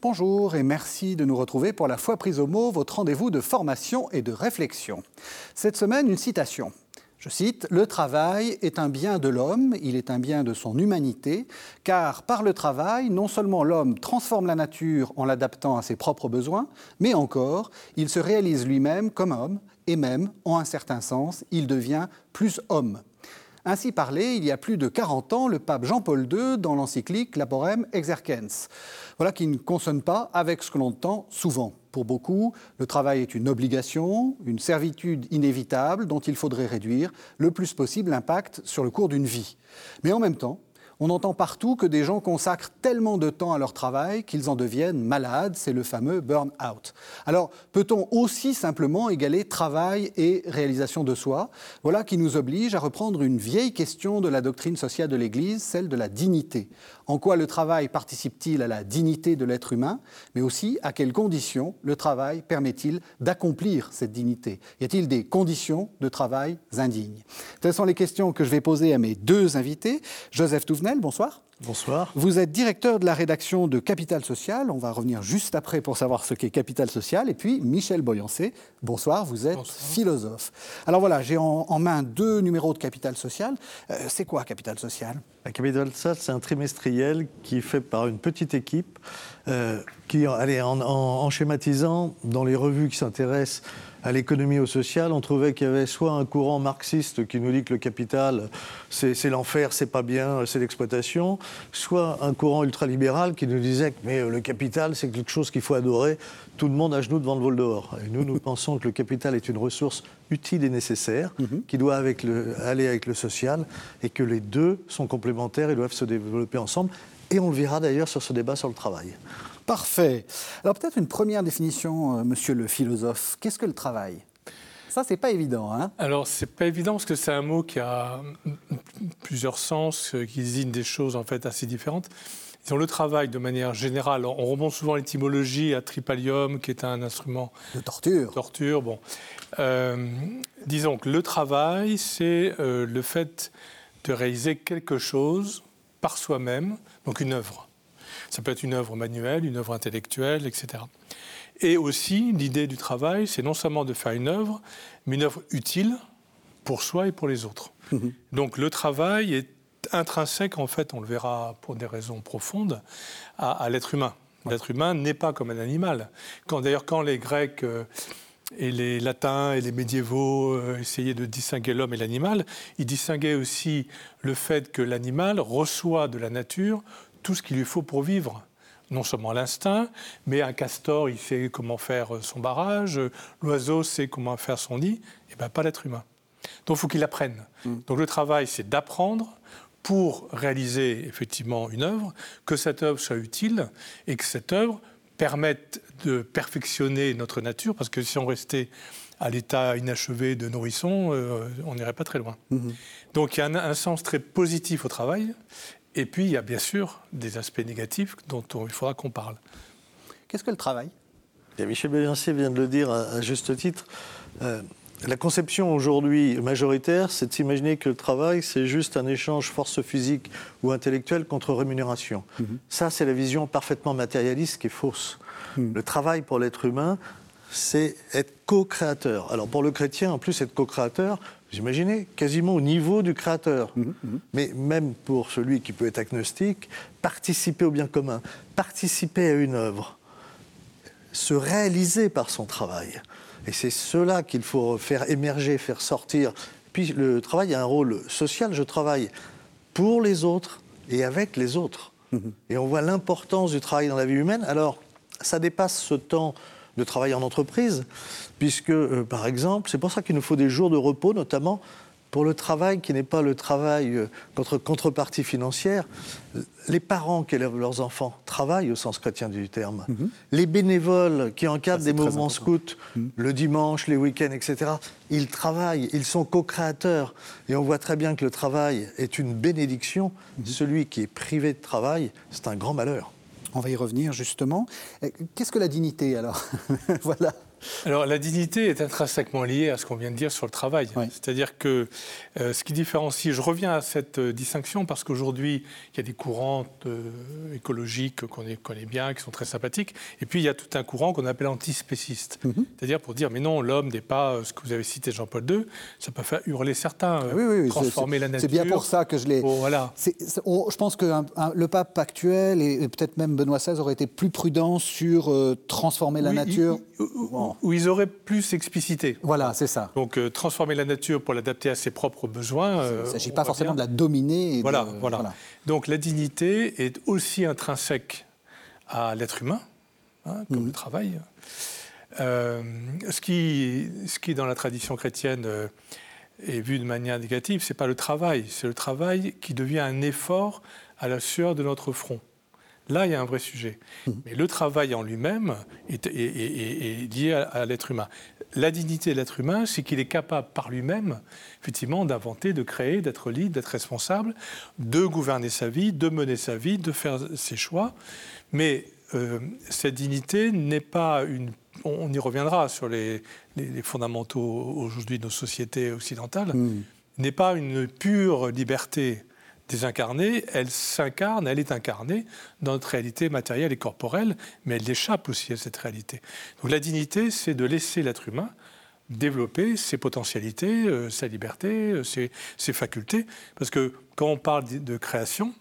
Bonjour et merci de nous retrouver pour la fois prise au mot, votre rendez-vous de formation et de réflexion. Cette semaine, une citation. Je cite, Le travail est un bien de l'homme, il est un bien de son humanité, car par le travail, non seulement l'homme transforme la nature en l'adaptant à ses propres besoins, mais encore, il se réalise lui-même comme homme, et même, en un certain sens, il devient plus homme. Ainsi parlait, il y a plus de 40 ans, le pape Jean-Paul II dans l'encyclique Laborem Exercens. Voilà qui ne consonne pas avec ce que l'on entend souvent. Pour beaucoup, le travail est une obligation, une servitude inévitable dont il faudrait réduire le plus possible l'impact sur le cours d'une vie. Mais en même temps, on entend partout que des gens consacrent tellement de temps à leur travail qu'ils en deviennent malades, c'est le fameux burn-out. Alors, peut-on aussi simplement égaler travail et réalisation de soi? Voilà qui nous oblige à reprendre une vieille question de la doctrine sociale de l'Église, celle de la dignité. En quoi le travail participe-t-il à la dignité de l'être humain, mais aussi à quelles conditions le travail permet-il d'accomplir cette dignité? Y a-t-il des conditions de travail indignes? Telles sont les questions que je vais poser à mes deux invités. Joseph Touvenel, bonsoir. Bonsoir. Vous êtes directeur de la rédaction de Capital Social. On va revenir juste après pour savoir ce qu'est Capital Social. Et puis Michel Boyancé, bonsoir. Vous êtes philosophe. Alors voilà, j'ai en, main deux numéros de Capital Social. Euh, c'est quoi Capital Social? Capital Social, c'est un trimestriel qui est fait par une petite équipe euh, qui, allez, en, schématisant, dans les revues qui s'intéressent à l'économie au social, on trouvait qu'il y avait soit un courant marxiste qui nous dit que le capital, c'est l'enfer, c'est pas bien, c'est l'exploitation, soit un courant ultralibéral qui nous disait que mais, euh, le capital, c'est quelque chose qu'il faut adorer, tout le monde à genoux devant le vol dehors. Et nous, nous pensons que le capital est une ressource utile et nécessaire, mhm. qui doit avec le, aller avec le social, et que les deux sont complémentaires et doivent se développer ensemble. Et on le verra d'ailleurs sur ce débat sur le travail. Parfait. Alors peut-être une première définition, euh, monsieur le philosophe. Qu'est-ce que le travail? Ça, c'est pas évident. Hein? Alors, c'est pas évident parce que c'est un mot qui a plusieurs sens, euh, qui désigne des choses en fait assez différentes. Disons, le travail, de manière générale, on remonte souvent l'étymologie à tripalium, qui est un instrument de torture. torture, bon. Euh, disons que le travail, c'est le fait de réaliser quelque chose par soi-même, donc une œuvre. Ça peut être une œuvre manuelle, une œuvre intellectuelle, etc. Et aussi, l'idée du travail, c'est non seulement de faire une œuvre, mais une œuvre utile pour soi et pour les autres. Mhm. Donc le travail est intrinsèque, en fait, on le verra pour des raisons profondes, à, l'être humain. L'être humain n'est pas comme un animal. D'ailleurs, quand les Grecs euh, et les latins et les médiévaux euh, essayaient de distinguer l'homme et l'animal, ils distinguaient aussi le fait que l'animal reçoit de la nature tout ce qu'il lui faut pour vivre. Non seulement l'instinct, mais un castor, il sait comment faire son barrage, l'oiseau sait comment faire son nid, et bien pas l'être humain. Donc il faut qu'il apprenne. Mm. Donc le travail, c'est d'apprendre pour réaliser effectivement une œuvre, que cette œuvre soit utile et que cette œuvre permette de perfectionner notre nature, parce que si on restait à l'état inachevé de nourrisson, euh, on n'irait pas très loin. Mm-hmm. Donc il y a un, sens très positif au travail, et puis, il y a bien sûr des aspects négatifs dont il faudra qu'on parle. Qu'est-ce que le travail? Michel Béliancier vient de le dire à, juste titre. Euh, la conception aujourd'hui majoritaire, c'est de s'imaginer que le travail, c'est juste un échange force physique ou intellectuelle contre rémunération. Mhm. Ça, c'est la vision parfaitement matérialiste qui est fausse. Mhm. Le travail pour l'être humain, c'est être co-créateur. Alors pour le chrétien, en plus, être co-créateur, vous imaginez, quasiment au niveau du créateur. Mhm, mhm. Mais même pour celui qui peut être agnostique, participer au bien commun, participer à une œuvre, se réaliser par son travail. Et c'est cela qu'il faut faire émerger, faire sortir. Puis le travail a un rôle social. Je travaille pour les autres et avec les autres. Mhm. Et on voit l'importance du travail dans la vie humaine. Alors, ça dépasse ce temps de travail en entreprise, puisque, euh, par exemple, c'est pour ça qu'il nous faut des jours de repos, notamment pour le travail qui n'est pas le travail euh, contre contrepartie financière, les parents qui élèvent leurs enfants travaillent au sens chrétien du terme. Mhm. Les bénévoles qui encadrent des mouvements scouts mhm. le dimanche, les week-ends, etc., ils travaillent, ils sont co-créateurs. Et on voit très bien que le travail est une bénédiction. Mhm. Celui qui est privé de travail, c'est un grand malheur. On va y revenir justement. Euh, qu'est-ce que la dignité alors? Voilà. Alors la dignité est intrinsèquement liée à ce qu'on vient de dire sur le travail. C'est-à-dire que euh, ce qui différencie, je reviens à cette euh, distinction parce qu'aujourd'hui, il y a des courants euh, écologiques qu'on connaît bien, qui sont très sympathiques, et puis il y a tout un courant qu'on appelle antispéciste. Mhm. C'est-à-dire pour dire, mais non, l'homme n'est pas ce que vous avez cité Jean-Paul II, ça peut faire hurler certains, transformer la nature. C'est bien pour ça que je l'ai... voilà. je pense que le pape actuel, et, peut-être même Benoît XVI, aurait été plus prudent sur transformer la nature où ils auraient plus explicité. Voilà, c'est ça. Donc euh, transformer la nature pour l'adapter à ses propres besoins. il ne euh, s'agit pas forcément de la dominer. voilà, voilà, Donc la dignité est aussi intrinsèque à l'être humain, hein, comme le mhm. travail. Euh, ce, qui, ce qui, dans la tradition chrétienne, est vu de manière négative, c'est pas le travail, c'est le travail qui devient un effort à la sueur de notre front. Là, il y a un vrai sujet. Mmh. Mais le travail en lui-même est, lié à, l'être humain. La dignité de l'être humain, c'est qu'il est capable par lui-même, effectivement, d'inventer, de créer, d'être libre, d'être responsable, de gouverner sa vie, de mener sa vie, de faire ses choix. Mais euh, cette dignité n'est pas une on y reviendra sur les, fondamentaux aujourd'hui de nos sociétés occidentales, mmh. n'est pas une pure liberté désincarnée, elle s'incarne, elle est incarnée dans notre réalité matérielle et corporelle, mais elle échappe aussi à cette réalité. Donc la dignité, c'est de laisser l'être humain développer ses potentialités, euh, sa liberté, euh, ses, facultés. Parce que quand on parle de, création,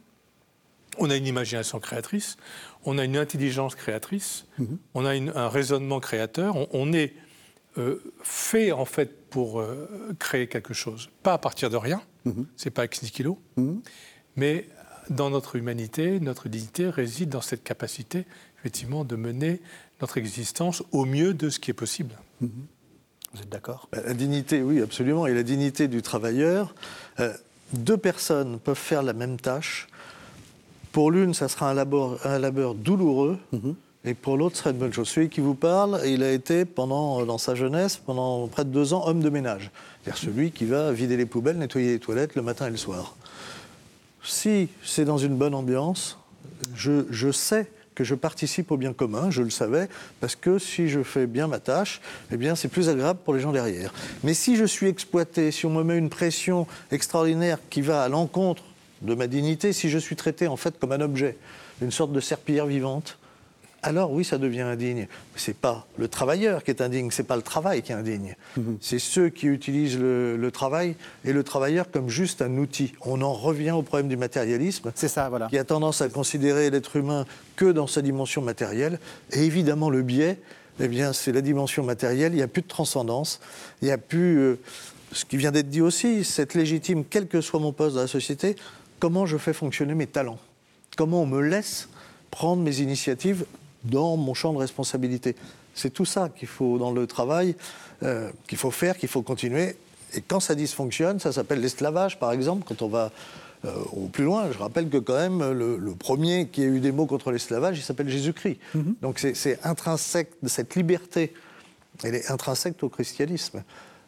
on a une imagination créatrice, on a une intelligence créatrice, mm-hmm. on a un raisonnement créateur, on, est euh, fait en fait pour créer quelque chose, pas à partir de rien, Mhm. C'est pas nihilo. Mhm. Mais dans notre humanité, notre dignité réside dans cette capacité, effectivement, de mener notre existence au mieux de ce qui est possible. Mhm. Vous êtes d'accord? La dignité, oui, absolument. Et la dignité du travailleur, euh, deux personnes peuvent faire la même tâche. Pour l'une, ça sera un labeur, un labeur douloureux. Et pour l'autre, ce serait une bonne chose. Celui qui vous parle, il a été, pendant, dans sa jeunesse, pendant près de deux ans, homme de ménage. C'est-à-dire celui qui va vider les poubelles, nettoyer les toilettes le matin et le soir. Si c'est dans une bonne ambiance, je, sais que je participe au bien commun, je le savais, parce que si je fais bien ma tâche, eh c'est plus agréable pour les gens derrière. Mais si je suis exploité, si on me met une pression extraordinaire qui va à l'encontre de ma dignité, si je suis traité en fait comme un objet, une sorte de serpillière vivante, alors oui, ça devient indigne. Ce n'est pas le travailleur qui est indigne, ce n'est pas le travail qui est indigne. Mhm. C'est ceux qui utilisent le, travail et le travailleur comme juste un outil. On en revient au problème du matérialisme, ça, voilà. qui a tendance à considérer l'être humain que dans sa dimension matérielle. Et évidemment, le biais, eh bien, c'est la dimension matérielle. Il n'y a plus de transcendance, il n'y a plus euh, ce qui vient d'être dit aussi, cette légitime, quel que soit mon poste dans la société, comment je fais fonctionner mes talents, comment on me laisse prendre mes initiatives dans mon champ de responsabilité. C'est tout ça qu'il faut dans le travail, euh, qu'il faut faire, qu'il faut continuer. Et quand ça dysfonctionne, ça s'appelle l'esclavage, par exemple, quand on va euh, au plus loin. Je rappelle que quand même, le, premier qui a eu des mots contre l'esclavage, il s'appelle Jésus-Christ. Mhm. Donc c'est intrinsèque, cette liberté, elle est intrinsèque au christianisme.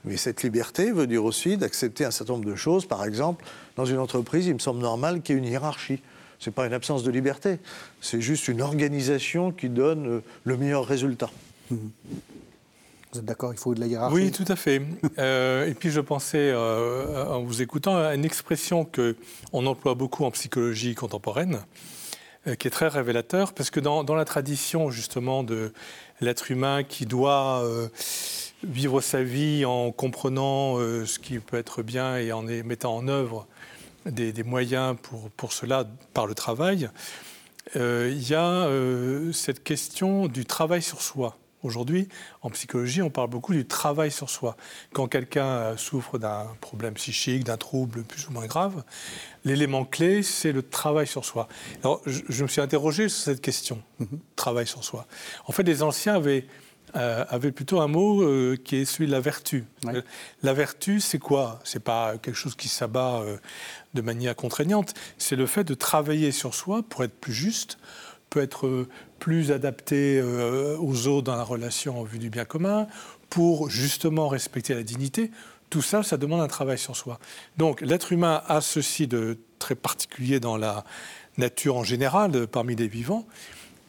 Mais cette liberté veut dire aussi d'accepter un certain nombre de choses. Par exemple, dans une entreprise, il me semble normal qu'il y ait une hiérarchie. Ce n'est pas une absence de liberté, c'est juste une organisation qui donne euh, le meilleur résultat. Vous êtes d'accord, il faut de la hiérarchie Oui, tout à fait. Euh, et puis je pensais, euh, en vous écoutant, à une expression qu'on emploie beaucoup en psychologie contemporaine, qui est très révélateur, parce que dans, la tradition justement de l'être humain qui doit vivre sa vie en comprenant ce qui peut être bien et en mettant en œuvre des, moyens pour, pour, cela par le travail, euh, il y a euh, cette question du travail sur soi. Aujourd'hui, en psychologie, on parle beaucoup du travail sur soi. Quand quelqu'un souffre d'un problème psychique, d'un trouble plus ou moins grave, l'élément clé, c'est le travail sur soi. Alors, je, me suis interrogé sur cette question, mm-hmm. travail sur soi. En fait, les anciens avaient euh, avait plutôt un mot euh, qui est celui de la vertu. Ouais. La vertu, c'est quoi? C'est pas quelque chose qui s'abat euh, de manière contraignante. C'est le fait de travailler sur soi pour être plus juste, peut être euh, plus adapté aux autres dans la relation en vue du bien commun, pour justement respecter la dignité. Tout ça, ça demande un travail sur soi. Donc l'être humain a ceci de très particulier dans la nature en général, parmi les vivants,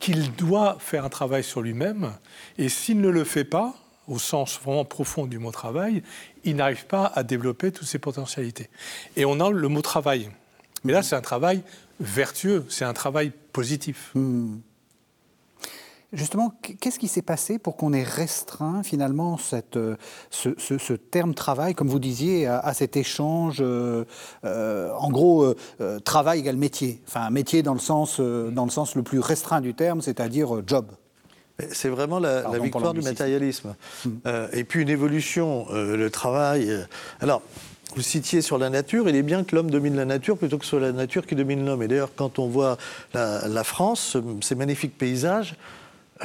qu'il doit faire un travail sur lui-même, et s'il ne le fait pas, au sens vraiment profond du mot travail, il n'arrive pas à développer toutes ses potentialités. Et on a le mot travail. Mais là, c'est un travail vertueux, c'est un travail positif. Justement, qu'est-ce qui s'est passé pour qu'on ait restreint finalement cette, euh, ce, ce- ce terme travail, comme vous disiez, à, à cet échange, euh, euh, en gros, euh, travail égale métier, enfin métier dans le sens, dans le sens le plus restreint du terme, c'est-à-dire job. C'est vraiment la, victoire du matérialisme. Euh, et puis une évolution, le travail. alors, vous citiez sur la nature, il est bien que l'homme domine la nature plutôt que soit la nature qui domine l'homme. Et d'ailleurs, quand on voit la, la France, ce- ces magnifiques paysages,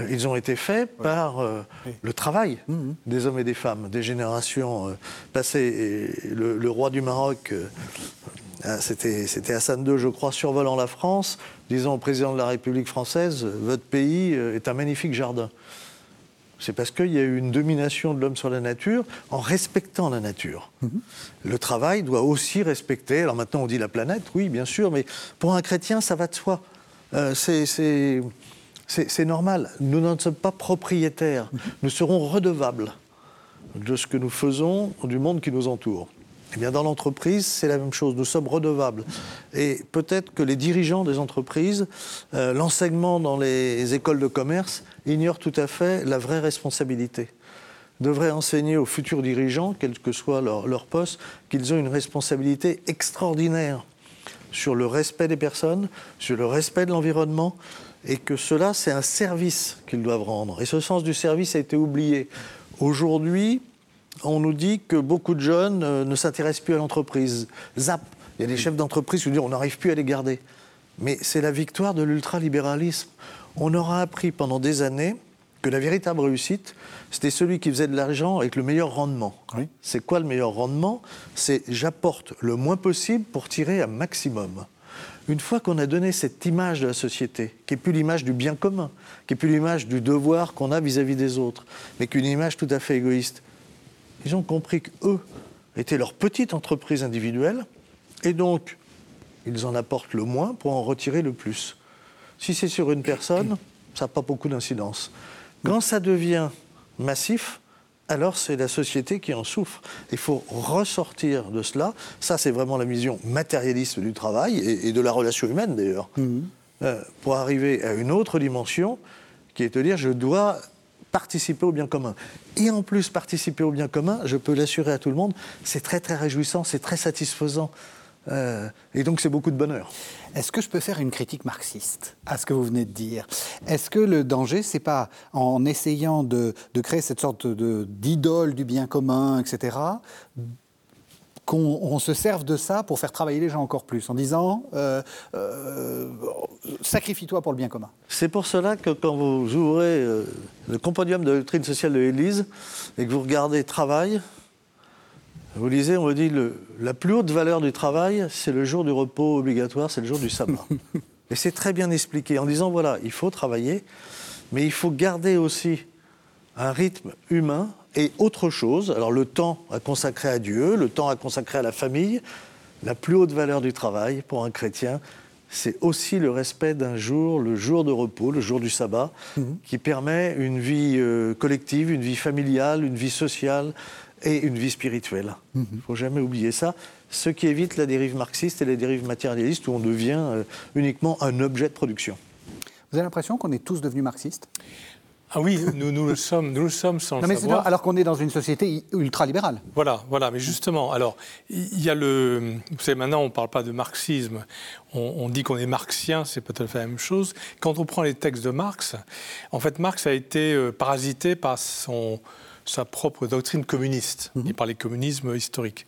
ils ont été faits par euh, le travail des hommes et des femmes, des générations euh, passées. Et le, le roi du Maroc, euh, ah, c'était Hassan II, je crois, survolant la France, disant au président de la République française Votre pays est un magnifique jardin. C'est parce qu'il y a eu une domination de l'homme sur la nature en respectant la nature. Le travail doit aussi respecter. Alors maintenant, on dit la planète, oui, bien sûr, mais pour un chrétien, ça va de soi. C'est- c'est normal. Nous n'en sommes pas propriétaires. Nous serons redevables de ce que nous faisons du monde qui nous entoure. Eh dans l'entreprise, c'est la même chose. Nous sommes redevables. Et peut-être que les dirigeants des entreprises, euh, l'enseignement dans les écoles de commerce, ignorent tout à fait la vraie responsabilité. Devraient enseigner aux futurs dirigeants, quel que soit leur poste, qu'ils ont une responsabilité extraordinaire sur le respect des personnes, sur le respect de l'environnement, et que cela, c'est un service qu'ils doivent rendre. Et ce sens du service a été oublié. Aujourd'hui, on nous dit que beaucoup de jeunes euh, ne s'intéressent plus à l'entreprise. Zap Il y a des chefs d'entreprise qui nous disent on n'arrive plus à les garder. Mais c'est la victoire de l'ultralibéralisme. On aura appris pendant des années que la véritable réussite, c'était celui qui faisait de l'argent avec le meilleur rendement. Oui. C'est quoi le meilleur rendement? C'est j'apporte le moins possible pour tirer un maximum. Une fois qu'on a donné cette image de la société, qui n'est plus l'image du bien commun, qui n'est plus l'image du devoir qu'on a vis-à-vis des autres, mais qu'une image tout à fait égoïste, ils ont compris qu'eux étaient leur petite entreprise individuelle, et donc ils en apportent le moins pour en retirer le plus. Si c'est sur une personne, ça n'a pas beaucoup d'incidence. Quand ça devient massif, alors c'est la société qui en souffre. Il faut ressortir de cela. Ça, c'est vraiment la vision matérialiste du travail et, et de la relation humaine d'ailleurs, Euh, pour arriver à une autre dimension qui est de dire je dois participer au bien commun. Et en plus, participer au bien commun, je peux l'assurer à tout le monde, c'est très très réjouissant, c'est très satisfaisant. Euh, et donc c'est beaucoup de bonheur. Est-ce que je peux faire une critique marxiste à ce que vous venez de dire? Est-ce que le danger, c'est pas en essayant de, de créer cette sorte de- d'idole du bien commun, etc., qu'on on se serve de ça pour faire travailler les gens encore plus, en disant euh, euh, sacrifie-toi pour le bien commun? C'est pour cela que quand vous ouvrez euh, le compendium de la doctrine sociale de l'Église et que vous regardez travail, vous lisez, on vous dit le, la plus haute valeur du travail, c'est le jour du repos obligatoire, c'est le jour du sabbat. et c'est très bien expliqué en disant voilà, il faut travailler, mais il faut garder aussi un rythme humain et autre chose. Alors le temps à consacrer à Dieu, le temps à consacrer à la famille, la plus haute valeur du travail pour un chrétien, c'est aussi le respect d'un jour, le jour de repos, le jour du sabbat, qui permet une vie euh, collective, une vie familiale, une vie sociale et une vie spirituelle. Il ne faut jamais oublier ça. Ce qui évite la dérive marxiste et la dérive matérialiste où on devient euh, uniquement un objet de production. Vous avez l'impression qu'on est tous devenus marxistes? Ah oui, nous, nous le sommes, nous le sommes sans Non, le mais c'est savoir. alors qu'on est dans une société ultralibérale. Voilà, voilà. Mais justement, alors, il y a le. Vous savez, maintenant, on ne parle pas de marxisme. On, on dit qu'on est marxien, c'est peut-être la même chose. Quand on prend les textes de Marx, en fait, Marx a été euh, parasité par son, sa propre doctrine communiste et par les communismes historiques.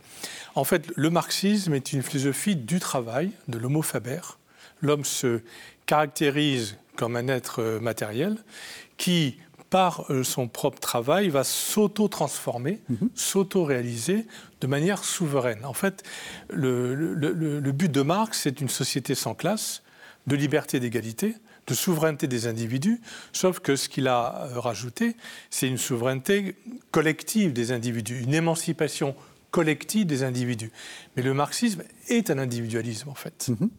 En fait, le marxisme est une philosophie du travail, de l'homo faber. L'homme se caractérise comme un être euh, matériel qui par euh, son propre travail, va s'auto-transformer, mhm. s'auto-réaliser de manière souveraine. En fait, le, le but de Marx, c'est une société sans classe, de liberté et d'égalité, de souveraineté des individus, sauf que ce qu'il a euh, rajouté, c'est une souveraineté collective des individus, une émancipation collective des individus. Mais le marxisme est un individualisme, en fait. Mhm.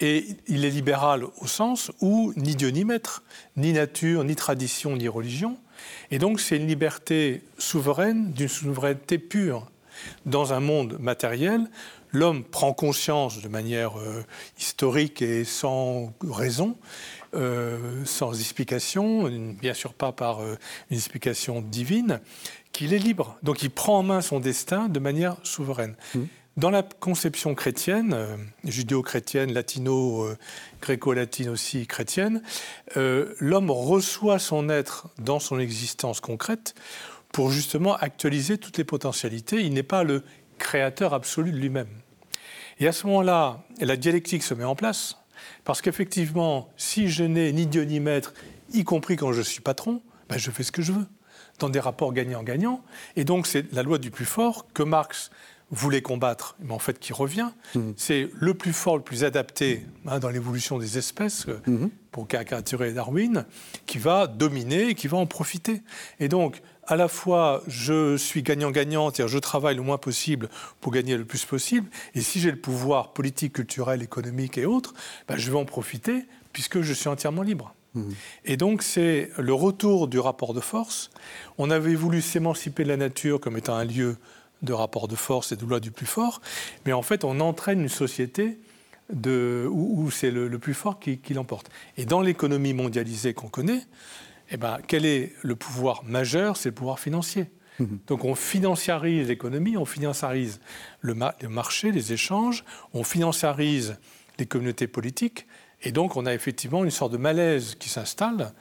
Et il est libéral au sens où ni Dieu ni maître, ni nature, ni tradition, ni religion. Et donc c'est une liberté souveraine, d'une souveraineté pure. Dans un monde matériel, l'homme prend conscience de manière euh, historique et sans raison, euh, sans explication, bien sûr pas par euh, une explication divine, qu'il est libre. Donc il prend en main son destin de manière souveraine. Mmh. Dans la conception chrétienne, euh, judéo-chrétienne, latino-gréco-latine aussi chrétienne, l'homme reçoit son être dans son existence concrète pour justement actualiser toutes les potentialités. Il n'est pas le créateur absolu de lui-même. Et à ce moment-là, la dialectique se met en place, parce qu'effectivement, si je n'ai ni Dieu ni maître, y compris quand je suis patron, ben je fais ce que je veux, dans des rapports gagnant-gagnant. Et donc c'est la loi du plus fort que Marx voulait combattre, mais en fait qui revient. Mmh. C'est le plus fort, le plus adapté hein, dans l'évolution des espèces, euh, mmh. pour caricaturer Darwin, qui va dominer et qui va en profiter. Et donc, à la fois, je suis gagnant-gagnant, c'est-à-dire je travaille le moins possible pour gagner le plus possible, et si j'ai le pouvoir politique, culturel, économique et autres, ben, je vais en profiter puisque je suis entièrement libre. Mmh. Et donc c'est le retour du rapport de force. On avait voulu s'émanciper de la nature comme étant un lieu de rapport de force et de loi du plus fort, mais en fait on entraîne une société de, où, c'est le, plus fort qui, qui l'emporte. Et dans l'économie mondialisée qu'on connaît, eh ben, quel est le pouvoir majeur? C'est le pouvoir financier. Mhm. Donc on financiarise l'économie, on financiarise le, marché, les échanges, on financiarise les communautés politiques, et donc on a effectivement une sorte de malaise qui s'installe,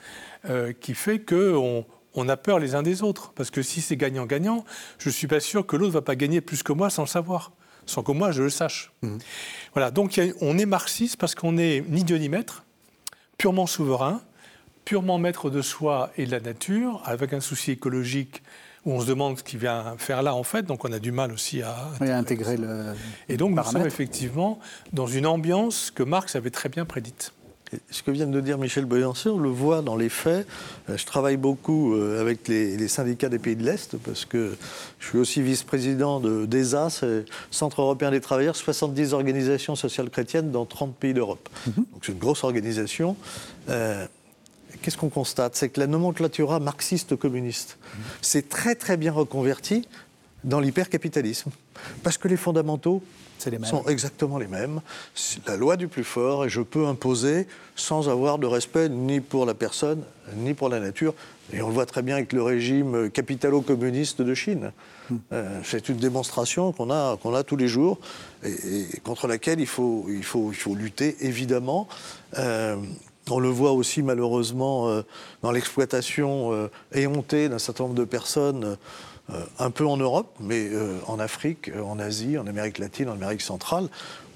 euh, qui fait qu'on on a peur les uns des autres. Parce que si c'est gagnant-gagnant, je ne suis pas sûr que l'autre ne va pas gagner plus que moi sans le savoir, sans que moi je le sache. Mhm. Voilà, donc on est marxiste parce qu'on n'est ni Dieu ni maître, purement souverain, purement maître de soi et de la nature, avec un souci écologique où on se demande ce qu'il vient faire là en fait, donc on a du mal aussi à intégrer le. Et donc nous sommes effectivement dans une ambiance que Marx avait très bien prédite. Ce que vient de dire Michel Boyancé, on le voit dans les faits. Euh, je travaille beaucoup euh, avec les, syndicats des pays de l'Est parce que je suis aussi vice-président de d'ESA, Centre européen des travailleurs, 70 organisations sociales chrétiennes dans 30 pays d'Europe. Mhm. Donc c'est une grosse organisation. Euh, qu'est-ce qu'on constate C'est que la nomenclatura marxiste-communiste s'est très très bien reconvertie dans l'hypercapitalisme. Parce que les fondamentaux sont exactement les mêmes. C'est la loi du plus fort et je peux imposer sans avoir de respect ni pour la personne ni pour la nature. Et on le voit très bien avec le régime capitalo-communiste de Chine. Euh, c'est une démonstration qu'on a, qu'on a tous les jours et, contre laquelle il faut, il, faut, il faut lutter évidemment. Euh, on le voit aussi malheureusement euh, dans l'exploitation euh, éhontée d'un certain nombre de personnes, euh, un peu en Europe, mais en Afrique, en Asie, en Amérique latine, en Amérique centrale,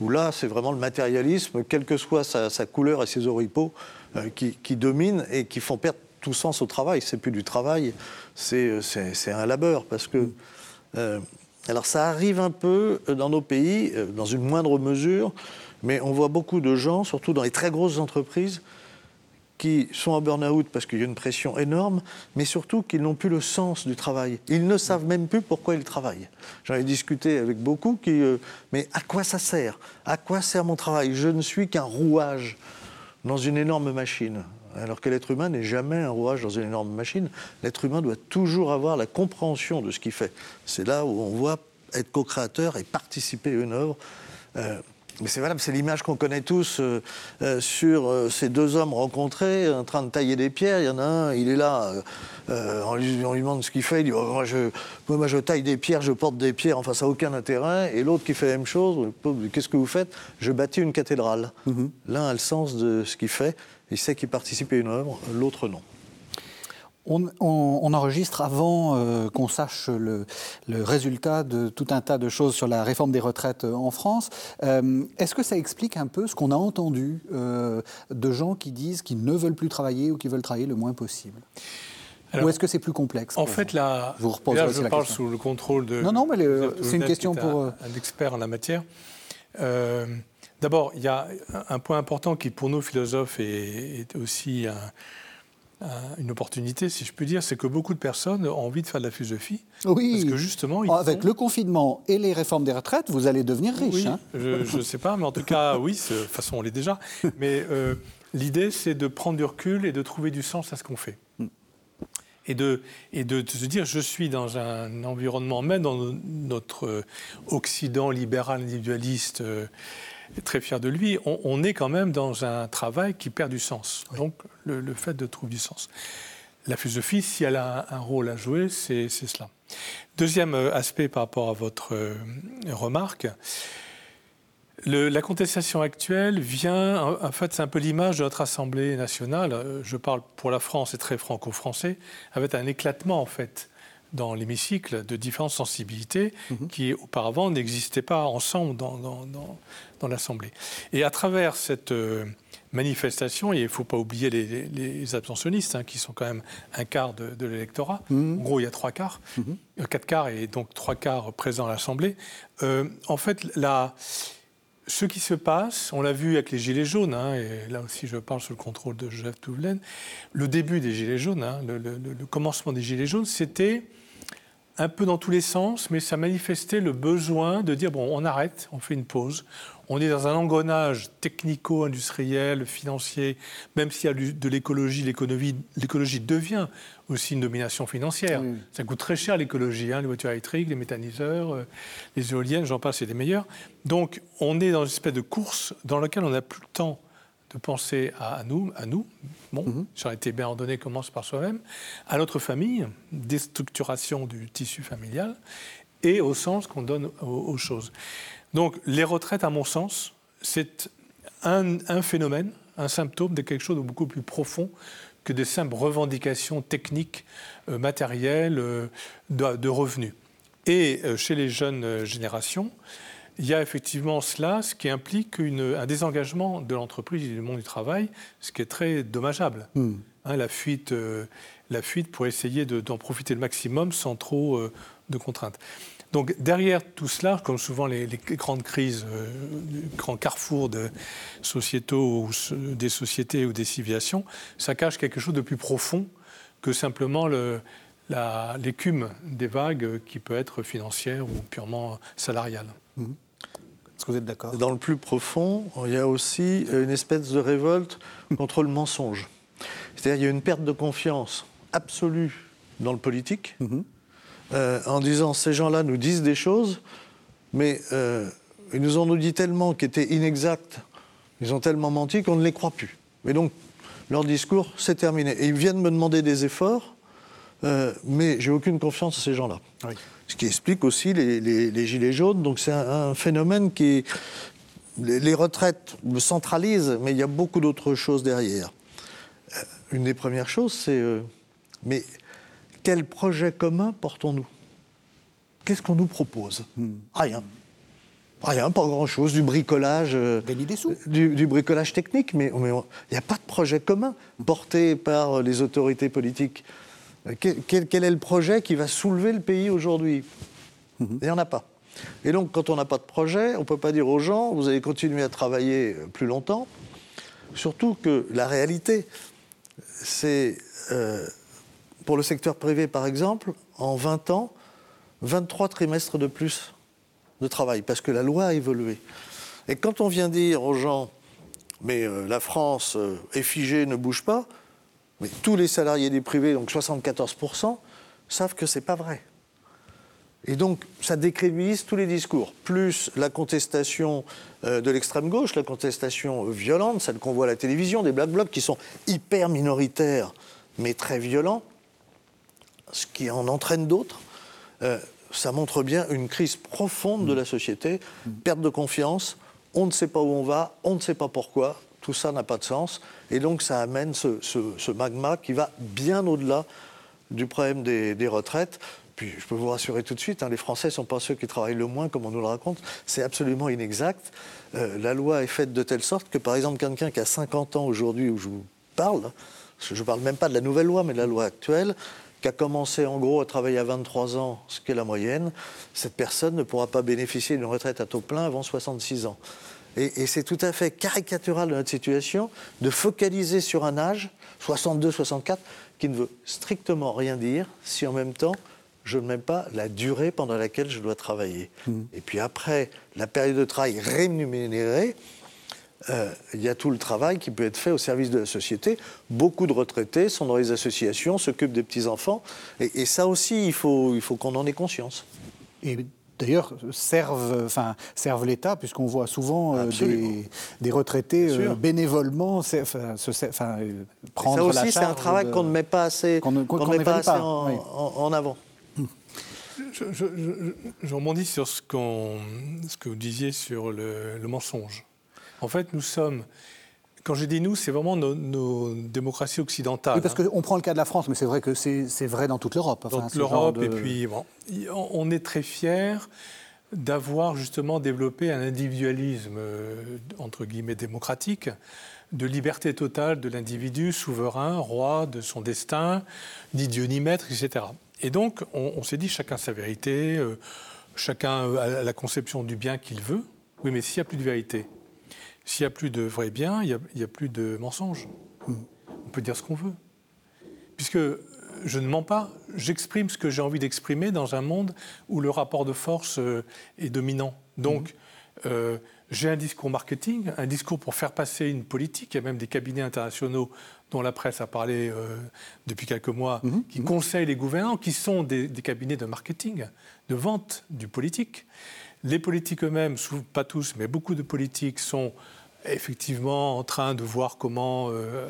où là c'est vraiment le matérialisme, quelle que soit sa, couleur et ses oripeaux, qui, qui dominent et qui font perdre tout sens au travail. C'est plus du travail, c'est un labeur. Parce que. alors ça arrive un peu dans nos pays, dans une moindre mesure, mais on voit beaucoup de gens, surtout dans les très grosses entreprises, qui sont en burn-out parce qu'il y a une pression énorme, mais surtout qu'ils n'ont plus le sens du travail. Ils ne savent même plus pourquoi ils travaillent. J'en ai discuté avec beaucoup. Euh, mais à quoi ça sert? À quoi sert mon travail? Je ne suis qu'un rouage dans une énorme machine. Alors que l'être humain n'est jamais un rouage dans une énorme machine. L'être humain doit toujours avoir la compréhension de ce qu'il fait. C'est là où on voit être co-créateur et participer à une œuvre. Euh, mais c'est valable, c'est l'image qu'on connaît tous euh, euh, sur euh, ces deux hommes rencontrés en train de tailler des pierres. Il y en a un, il est là, on lui, demande ce qu'il fait. Il dit oh, moi, je, moi, je taille des pierres, je porte des pierres, enfin, ça n'a aucun intérêt. Et l'autre qui fait la même chose Qu'est-ce que vous faites? Je bâtis une cathédrale. Mm-hmm. L'un a le sens de ce qu'il fait, il sait qu'il participe à une œuvre, l'autre non. On, enregistre avant euh, qu'on sache le, résultat de tout un tas de choses sur la réforme des retraites euh, en France. Euh, est-ce que ça explique un peu ce qu'on a entendu de gens qui disent qu'ils ne veulent plus travailler ou qui veulent travailler le moins possible? Ou est-ce que c'est plus complexe En fait, là, vous là je parle sous le contrôle de. Non, non, mais c'est une question pour. Un, un, expert en la matière. Euh, D'abord, il y a un point important qui, pour nous philosophes, est, est aussi un, une opportunité, si je puis dire, c'est que beaucoup de personnes ont envie de faire de la philosophie. Oui. Parce que justement, ils avec le confinement et les réformes des retraites, vous allez devenir riche. Oui, hein je ne sais pas, mais en tout cas, oui, de toute façon, on l'est déjà. Mais euh, l'idée, c'est de prendre du recul et de trouver du sens à ce qu'on fait. Et de, et de, se dire, je suis dans un environnement, même dans notre euh, Occident libéral individualiste, euh, très fier de lui, on, on, est quand même dans un travail qui perd du sens. Oui. Donc le, le, fait de trouver du sens. La philosophie, si elle a un, un rôle à jouer, c'est cela. Deuxième euh, aspect par rapport à votre euh, remarque, le, la contestation actuelle vient, en fait, c'est un peu l'image de notre Assemblée nationale. euh, Je parle pour la France et très franco-français, avec un éclatement en fait dans l'hémicycle de différentes sensibilités Mhm. mmh. qui auparavant n'existaient pas ensemble dans, dans, dans, dans l'Assemblée. Et à travers cette euh, manifestation, et il ne faut pas oublier les, les, les abstentionnistes, hein, qui sont quand même un quart de, de l'électorat, mmh. en gros il y a trois quarts, mmh. quatre quarts et donc trois quarts présents à l'Assemblée, euh, en fait la ce qui se passe, on l'a vu avec les Gilets jaunes, hein, et là aussi je parle sous le contrôle de Joseph Touvelaine, le début des Gilets jaunes, hein, le, le, le, commencement des Gilets jaunes, c'était un peu dans tous les sens, mais ça manifestait le besoin de dire, bon, on arrête, on fait une pause, on est dans un engrenage technico-industriel, financier, même s'il y a de l'écologie, l'écologie devient aussi une domination financière. Oui. Ça coûte très cher l'écologie, hein, les voitures électriques, les méthaniseurs, euh, les éoliennes, j'en passe, c'est des meilleurs. Donc on est dans une espèce de course dans laquelle on n'a plus le temps de penser à, nous, à nous. Bon, mm -hmm. charité bien ordonnée commence par soi-même, à notre famille, déstructuration du tissu familial, et au sens qu'on donne aux, aux, choses. Donc les retraites, à mon sens, c'est un, un, phénomène, un symptôme de quelque chose de beaucoup plus profond que des simples revendications techniques, euh, matérielles, euh, de, de, revenus. Et euh, chez les jeunes générations, il y a effectivement cela, ce qui implique une, un désengagement de l'entreprise et du monde du travail, ce qui est très dommageable. Mm. Hein, la, fuite, euh, la fuite pour essayer d'en de, profiter le maximum sans trop euh, de contraintes. Donc derrière tout cela, comme souvent les, les grandes crises, euh, les grands carrefours de sociétaux ou des sociétés ou des civilisations, ça cache quelque chose de plus profond que simplement le, l'écume des vagues qui peut être financière ou purement salariale. Mm. Est-ce que vous êtes d'accord? Dans le plus profond, il y a aussi une espèce de révolte contre le mensonge. C'est-à-dire qu'il y a une perte de confiance absolue dans le politique, mm -hmm. euh, en disant ces gens-là nous disent des choses, mais euh, ils nous en ont dit tellement qui étaient inexacts, ils ont tellement menti qu'on ne les croit plus. Et donc, leur discours, c'est terminé. Et ils viennent me demander des efforts, euh, mais j'ai aucune confiance en ces gens-là. Oui. Ce qui explique aussi les, les, les gilets jaunes. Donc c'est un, un, phénomène qui. Les, les, retraites le centralisent, mais il y a beaucoup d'autres choses derrière. Euh, une des premières choses, c'est. Euh, mais quel projet commun portons-nous? Qu'est-ce qu'on nous propose? Hmm. Rien. Rien, pas grand-chose, du bricolage. Des sous. Du, du, bricolage technique, mais il n'y a pas de projet commun porté par les autorités politiques. Quel, quel, est le projet qui va soulever le pays aujourd'hui? -hmm. Il n'y en a pas. Et donc, quand on n'a pas de projet, on ne peut pas dire aux gens, vous allez continuer à travailler plus longtemps. Surtout que la réalité, c'est, euh, pour le secteur privé par exemple, en 20 ans, 23 trimestres de plus de travail, parce que la loi a évolué. Et quand on vient dire aux gens, mais euh, la France euh, est figée, ne bouge pas, mais tous les salariés du privé, donc 74%, savent que ce n'est pas vrai. Et donc, ça décrédibilise tous les discours, plus la contestation euh, de l'extrême gauche, la contestation violente, celle qu'on voit à la télévision, des black blocs qui sont hyper minoritaires, mais très violents, ce qui en entraîne d'autres. Euh, ça montre bien une crise profonde de la société, perte de confiance, on ne sait pas où on va, on ne sait pas pourquoi, tout ça n'a pas de sens. Et donc ça amène ce, magma qui va bien au-delà du problème des, des, retraites. Puis je peux vous rassurer tout de suite, hein, les Français ne sont pas ceux qui travaillent le moins, comme on nous le raconte. C'est absolument inexact. Euh, la loi est faite de telle sorte que, par exemple, quelqu'un qui a 50 ans aujourd'hui où je vous parle, je ne parle même pas de la nouvelle loi, mais de la loi actuelle, qui a commencé en gros à travailler à 23 ans, ce qui est la moyenne, cette personne ne pourra pas bénéficier d'une retraite à taux plein avant 66 ans. Et, c'est tout à fait caricatural de notre situation de focaliser sur un âge, 62, 64, qui ne veut strictement rien dire si en même temps je ne mets pas la durée pendant laquelle je dois travailler. Mmh. Et puis après, la période de travail rémunérée, euh, il y a tout le travail qui peut être fait au service de la société. Beaucoup de retraités sont dans les associations, s'occupent des petits-enfants. Et, ça aussi, il faut, il faut qu'on en ait conscience. Et d'ailleurs, servent, enfin, servent l'État, puisqu'on voit souvent euh, des, retraités euh, bénévolement se, prendre ça aussi, c'est un travail qu'on ne met pas assez, qu'on met pas assez en, avant. Je, je, rebondis sur ce, ce, que vous disiez sur le, le mensonge. En fait, nous sommes quand je dis nous, c'est vraiment nos, démocraties occidentales. Oui, parce qu'on prend le cas de la France, mais c'est vrai que c'est vrai dans toute l'Europe. dans toute l'Europe, et puis bon, on est très fiers d'avoir justement développé un individualisme, euh, entre guillemets, démocratique, de liberté totale de l'individu, souverain, roi de son destin, ni Dieu ni maître, etc. Et donc, on, s'est dit chacun sa vérité, euh, chacun a la conception du bien qu'il veut. Oui, mais s'il n'y a plus de vérité, s'il n'y a plus de vrai bien, il n'y a, plus de mensonges. Hmm. On peut dire ce qu'on veut. Puisque je ne mens pas, j'exprime ce que j'ai envie d'exprimer dans un monde où le rapport de force euh, est dominant. Donc, hmm. euh, j'ai un discours marketing, un discours pour faire passer une politique. Il y a même des cabinets internationaux dont la presse a parlé euh, depuis quelques mois, hmm. qui conseillent les gouvernants, qui sont des, des, cabinets de marketing, de vente du politique. Les politiques eux-mêmes, pas tous, mais beaucoup de politiques sont effectivement en train de voir comment euh,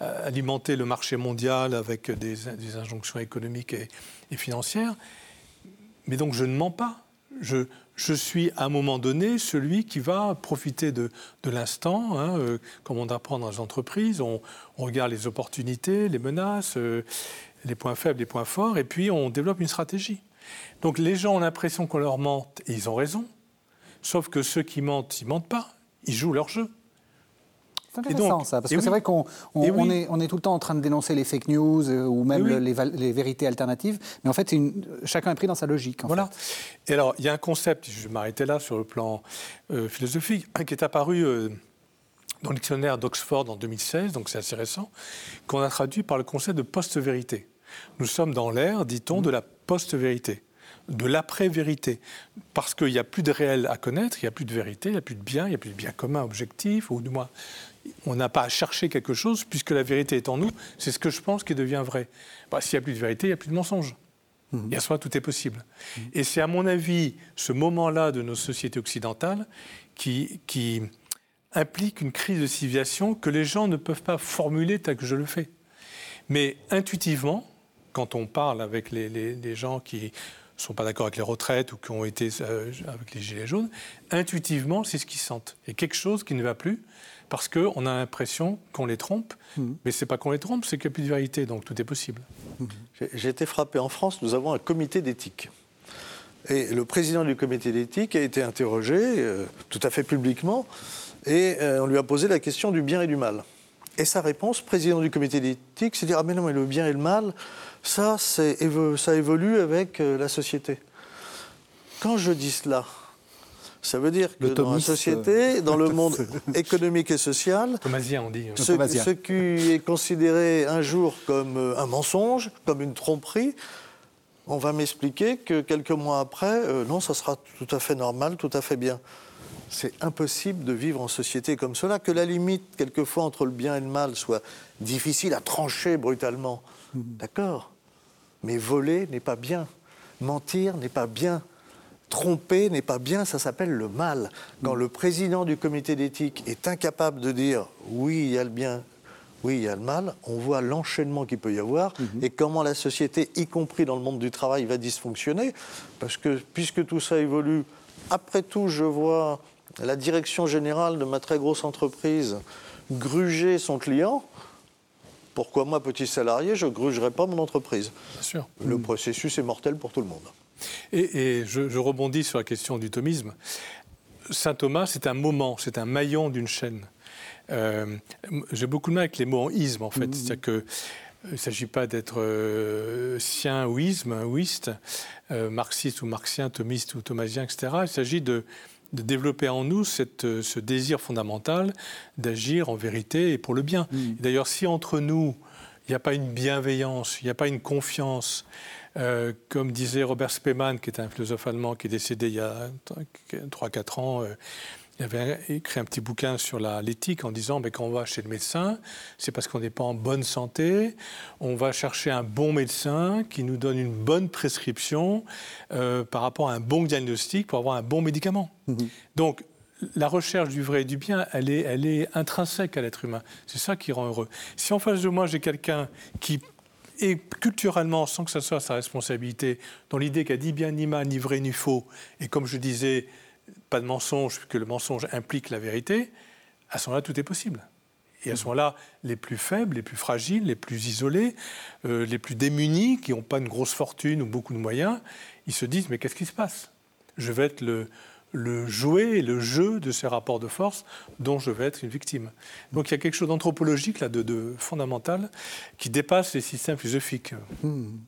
alimenter le marché mondial avec des, injonctions économiques et, financières. Mais donc je ne mens pas. Je, suis à un moment donné celui qui va profiter de, de l'instant, hein, euh, comme on apprend dans les entreprises. On, regarde les opportunités, les menaces, euh, les points faibles, les points forts, et puis on développe une stratégie. Donc les gens ont l'impression qu'on leur mente, et ils ont raison. Sauf que ceux qui mentent, ils mentent pas ils jouent leur jeu. C'est intéressant ça, parce que c'est vrai qu'on on, est, on est, tout le temps en train de dénoncer les fake news euh, ou même les, les, vérités alternatives, mais en fait, une, chacun est pris dans sa logique. voilà. Et alors, il y a un concept, je vais m'arrêter là sur le plan euh, philosophique, qui est apparu euh, dans le dictionnaire d'Oxford en 2016, donc c'est assez récent, qu'on a traduit par le concept de post-vérité. Nous sommes dans l'ère, dit-on, de la post-vérité de l'après-vérité. Parce qu'il n'y a plus de réel à connaître, il n'y a plus de vérité, il n'y a plus de bien, il n'y a plus de bien commun objectif, ou du moins, on n'a pas à chercher quelque chose, puisque la vérité est en nous, c'est ce que je pense qui devient vrai. Bah, S'il n'y a plus de vérité, il n'y a plus de mensonge. Mmh. Et à tout est possible. Mmh. Et c'est, à mon avis, ce moment-là de nos sociétés occidentales qui, qui implique une crise de civilisation que les gens ne peuvent pas formuler tel que je le fais. Mais intuitivement, quand on parle avec les, les gens qui sont pas d'accord avec les retraites ou qui ont été euh, avec les gilets jaunes, intuitivement, c'est ce qu'ils sentent. Il y a quelque chose qui ne va plus parce qu'on a l'impression qu'on les trompe, mmh. mais ce n'est pas qu'on les trompe, c'est qu'il n'y a plus de vérité, donc tout est possible. Mmh. J'ai été frappé en France, nous avons un comité d'éthique. Et le président du comité d'éthique a été interrogé euh, tout à fait publiquement, et euh, on lui a posé la question du bien et du mal. Et sa réponse, président du comité d'éthique, c'est dire Ah, mais non, mais le bien et le mal, ça, ça évolue avec euh, la société. Quand je dis cela, ça veut dire que dans la société, euh, dans le monde économique et social, on dit. Hein. Ce, qui est considéré un jour comme euh, un mensonge, comme une tromperie, on va m'expliquer que quelques mois après, non, ça sera tout à fait normal, tout à fait bien. C'est impossible de vivre en société comme cela, que la limite, quelquefois, entre le bien et le mal soit difficile à trancher brutalement. D'accord Mais voler n'est pas bien. Mentir n'est pas bien. Tromper n'est pas bien, ça s'appelle le mal. Quand le président du comité d'éthique est incapable de dire oui, il y a le bien, oui, il y a le mal, on voit l'enchaînement qu'il peut y avoir mhm. et comment la société, y compris dans le monde du travail, va dysfonctionner. Parce que puisque tout ça évolue, après tout, je vois la direction générale de ma très grosse entreprise gruger son client pourquoi moi, petit salarié, je ne grugerais pas mon entreprise Bien sûr. Le processus est mortel pour tout le monde. Et, je, rebondis sur la question du thomisme. Saint Thomas, c'est un moment, c'est un maillon d'une chaîne. Euh, j'ai beaucoup de mal avec les mots en isme, en fait. Mmh. C'est-à-dire que il ne s'agit pas d'être euh, sien ou isme, ouiste, euh, marxiste ou marxien, thomiste ou thomasien, etc. Il s'agit de, développer en nous cette, ce désir fondamental d'agir en vérité et pour le bien. Mmh. D'ailleurs, si entre nous, il n'y a pas une bienveillance, il n'y a pas une confiance, euh, comme disait Robert Spemann, qui est un philosophe allemand qui est décédé il y a 3-4 ans, euh, il avait écrit un petit bouquin sur l'éthique en disant mais quand on va chez le médecin, c'est parce qu'on n'est pas en bonne santé. On va chercher un bon médecin qui nous donne une bonne prescription euh, par rapport à un bon diagnostic pour avoir un bon médicament. Mhm. Donc la recherche du vrai et du bien, elle est, elle est intrinsèque à l'être humain. C'est ça qui rend heureux. Si en face de moi j'ai quelqu'un qui et culturellement, sans que ce soit sa responsabilité, dans l'idée a ni bien, ni mal, ni vrai, ni faux, et comme je disais, pas de mensonge, que le mensonge implique la vérité, à ce moment-là, tout est possible. Et à ce moment-là, les plus faibles, les plus fragiles, les plus isolés, euh, les plus démunis, qui n'ont pas une grosse fortune ou beaucoup de moyens, ils se disent, mais qu'est-ce qui se passe? Je vais être le, le jouet et le jeu de ces rapports de force dont je vais être une victime. Donc il y a quelque chose d'anthropologique, là, de, fondamental, qui dépasse les systèmes philosophiques. Hmm.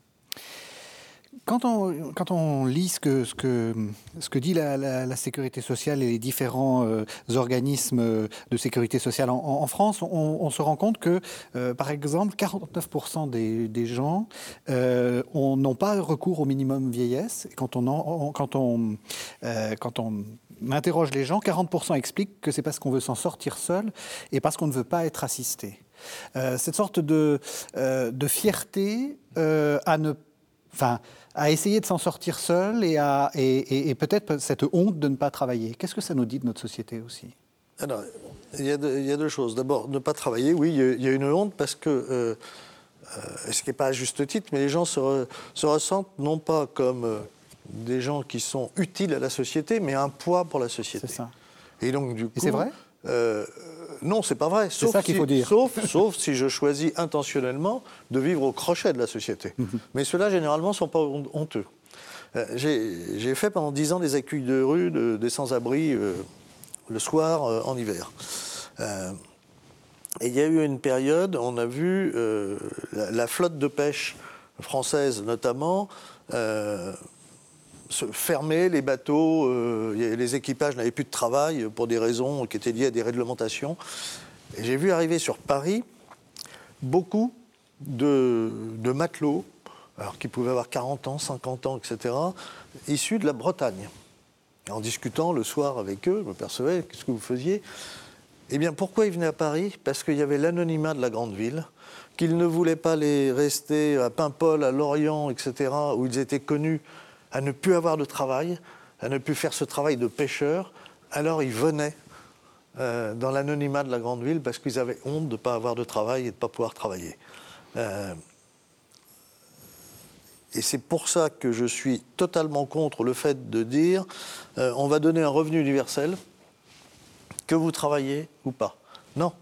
Quand on, lit ce que, dit la, sécurité sociale et les différents euh, organismes euh, de sécurité sociale en, France, on, se rend compte que, euh, par exemple, 49% des, gens n'ont pas recours au minimum vieillesse. quand on, on interroge les gens, 40% expliquent que c'est parce qu'on veut s'en sortir seul et parce qu'on ne veut pas être assisté. cette sorte de, de fierté à ne enfin, à essayer de s'en sortir seul et, à, et, peut-être cette honte de ne pas travailler. Qu'est-ce que ça nous dit de notre société aussi? Alors, il y, a deux, choses. D'abord, ne pas travailler, oui, il y, a une honte parce que, euh, euh, ce qui n'est pas à juste titre, mais les gens se, ressentent non pas comme euh, des gens qui sont utiles à la société, mais un poids pour la société. C'est ça. Et donc, du coup. c'est vrai? Non, c'est pas vrai. C'est ça qu'il faut dire. Sauf, sauf, si je choisis intentionnellement de vivre au crochet de la société. Mhm. Mais ceux-là, généralement, ne sont pas honteux. Euh, j'ai fait pendant dix ans des accueils de rue des sans-abri euh, le soir euh, en hiver. et il y a eu une période, on a vu la, la, flotte de pêche française notamment se fermer les bateaux, euh, les équipages n'avaient plus de travail pour des raisons qui étaient liées à des réglementations. Et j'ai vu arriver sur Paris beaucoup de, matelots, alors qui pouvaient avoir 40 ans, 50 ans, etc., issus de la Bretagne. en discutant le soir avec eux, je me percevais, qu'est-ce que vous faisiez? Eh bien, pourquoi ils venaient à Paris? Parce qu'il y avait l'anonymat de la grande ville, qu'ils ne voulaient pas les rester à Paimpol, à Lorient, etc., où ils étaient connus à ne plus avoir de travail, à ne plus faire ce travail de pêcheur, alors ils venaient euh, dans l'anonymat de la grande ville parce qu'ils avaient honte de ne pas avoir de travail et de ne pas pouvoir travailler. Euh, et c'est pour ça que je suis totalement contre le fait de dire euh, on va donner un revenu universel, que vous travaillez ou pas. Non,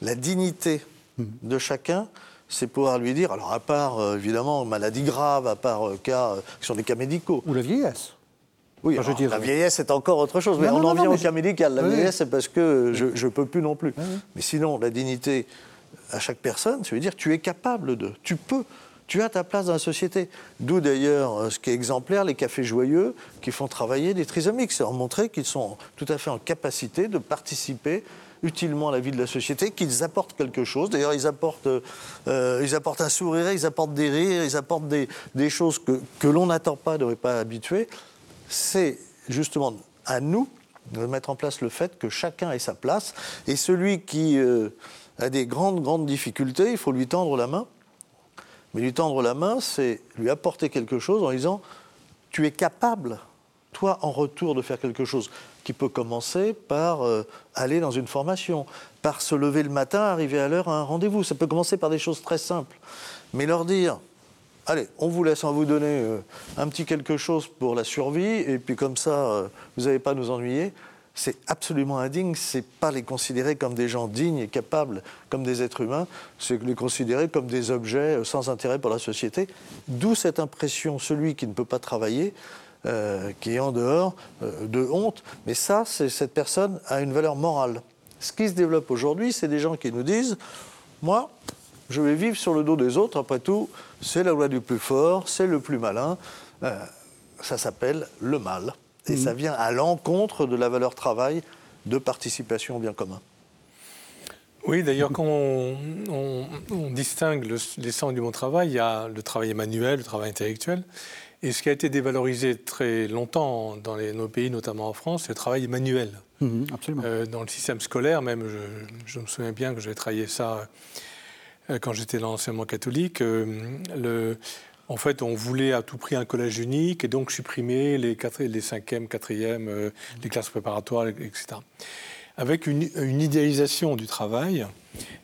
la dignité de chacun, c'est pouvoir lui dire, alors à part euh, évidemment maladie grave, à part euh, cas euh, qui sont des cas médicaux. Ou la vieillesse. Oui, la vieillesse c'est encore autre chose, mais on en vient au cas médical. La vieillesse c'est parce que je ne peux plus non plus. Mais sinon, la dignité à chaque personne, ça veut dire tu es capable de, tu peux. Tu as ta place dans la société. D'où d'ailleurs ce qui est exemplaire, les cafés joyeux qui font travailler des trisomiques. C'est montrer qu'ils sont tout à fait en capacité de participer utilement à la vie de la société, qu'ils apportent quelque chose. D'ailleurs, ils, apportent, euh, ils apportent un sourire, ils apportent des rires, ils apportent des, des choses que, que l'on n'attend pas, ne pas habituer. C'est justement à nous de mettre en place le fait que chacun ait sa place. Et celui qui euh, a des grandes, grandes difficultés, il faut lui tendre la main. Mais lui tendre la main, c'est lui apporter quelque chose en disant Tu es capable, toi, en retour, de faire quelque chose qui peut commencer par euh, aller dans une formation, par se lever le matin, arriver à l'heure à un rendez-vous. Ça peut commencer par des choses très simples. Mais leur dire, allez, on vous laisse, en vous donner euh, un petit quelque chose pour la survie, et puis comme ça, euh, vous n'allez pas nous ennuyer, c'est absolument indigne. C'est pas les considérer comme des gens dignes et capables, comme des êtres humains, c'est les considérer comme des objets sans intérêt pour la société. D'où cette impression, celui qui ne peut pas travailler, euh, qui est en dehors euh, de honte. Mais ça, cette personne a une valeur morale. Ce qui se développe aujourd'hui, c'est des gens qui nous disent, moi, je vais vivre sur le dos des autres, après tout, c'est la loi du plus fort, c'est le plus malin. Euh, ça s'appelle le mal. Et ça vient à l'encontre de la valeur travail de participation au bien commun. Oui, d'ailleurs, quand on, distingue l'essence du bon travail, il y a le travail manuel, le travail intellectuel. Et ce qui a été dévalorisé très longtemps dans nos pays, notamment en France, c'est le travail manuel. Mhm, absolument. Euh, dans le système scolaire, même, je, me souviens bien que j'avais travaillé ça euh, quand j'étais dans l'enseignement catholique. Euh, le, en fait, on voulait à tout prix un collège unique et donc supprimer les, les cinquièmes, quatrièmes, les classes préparatoires, etc avec une, idéalisation du travail.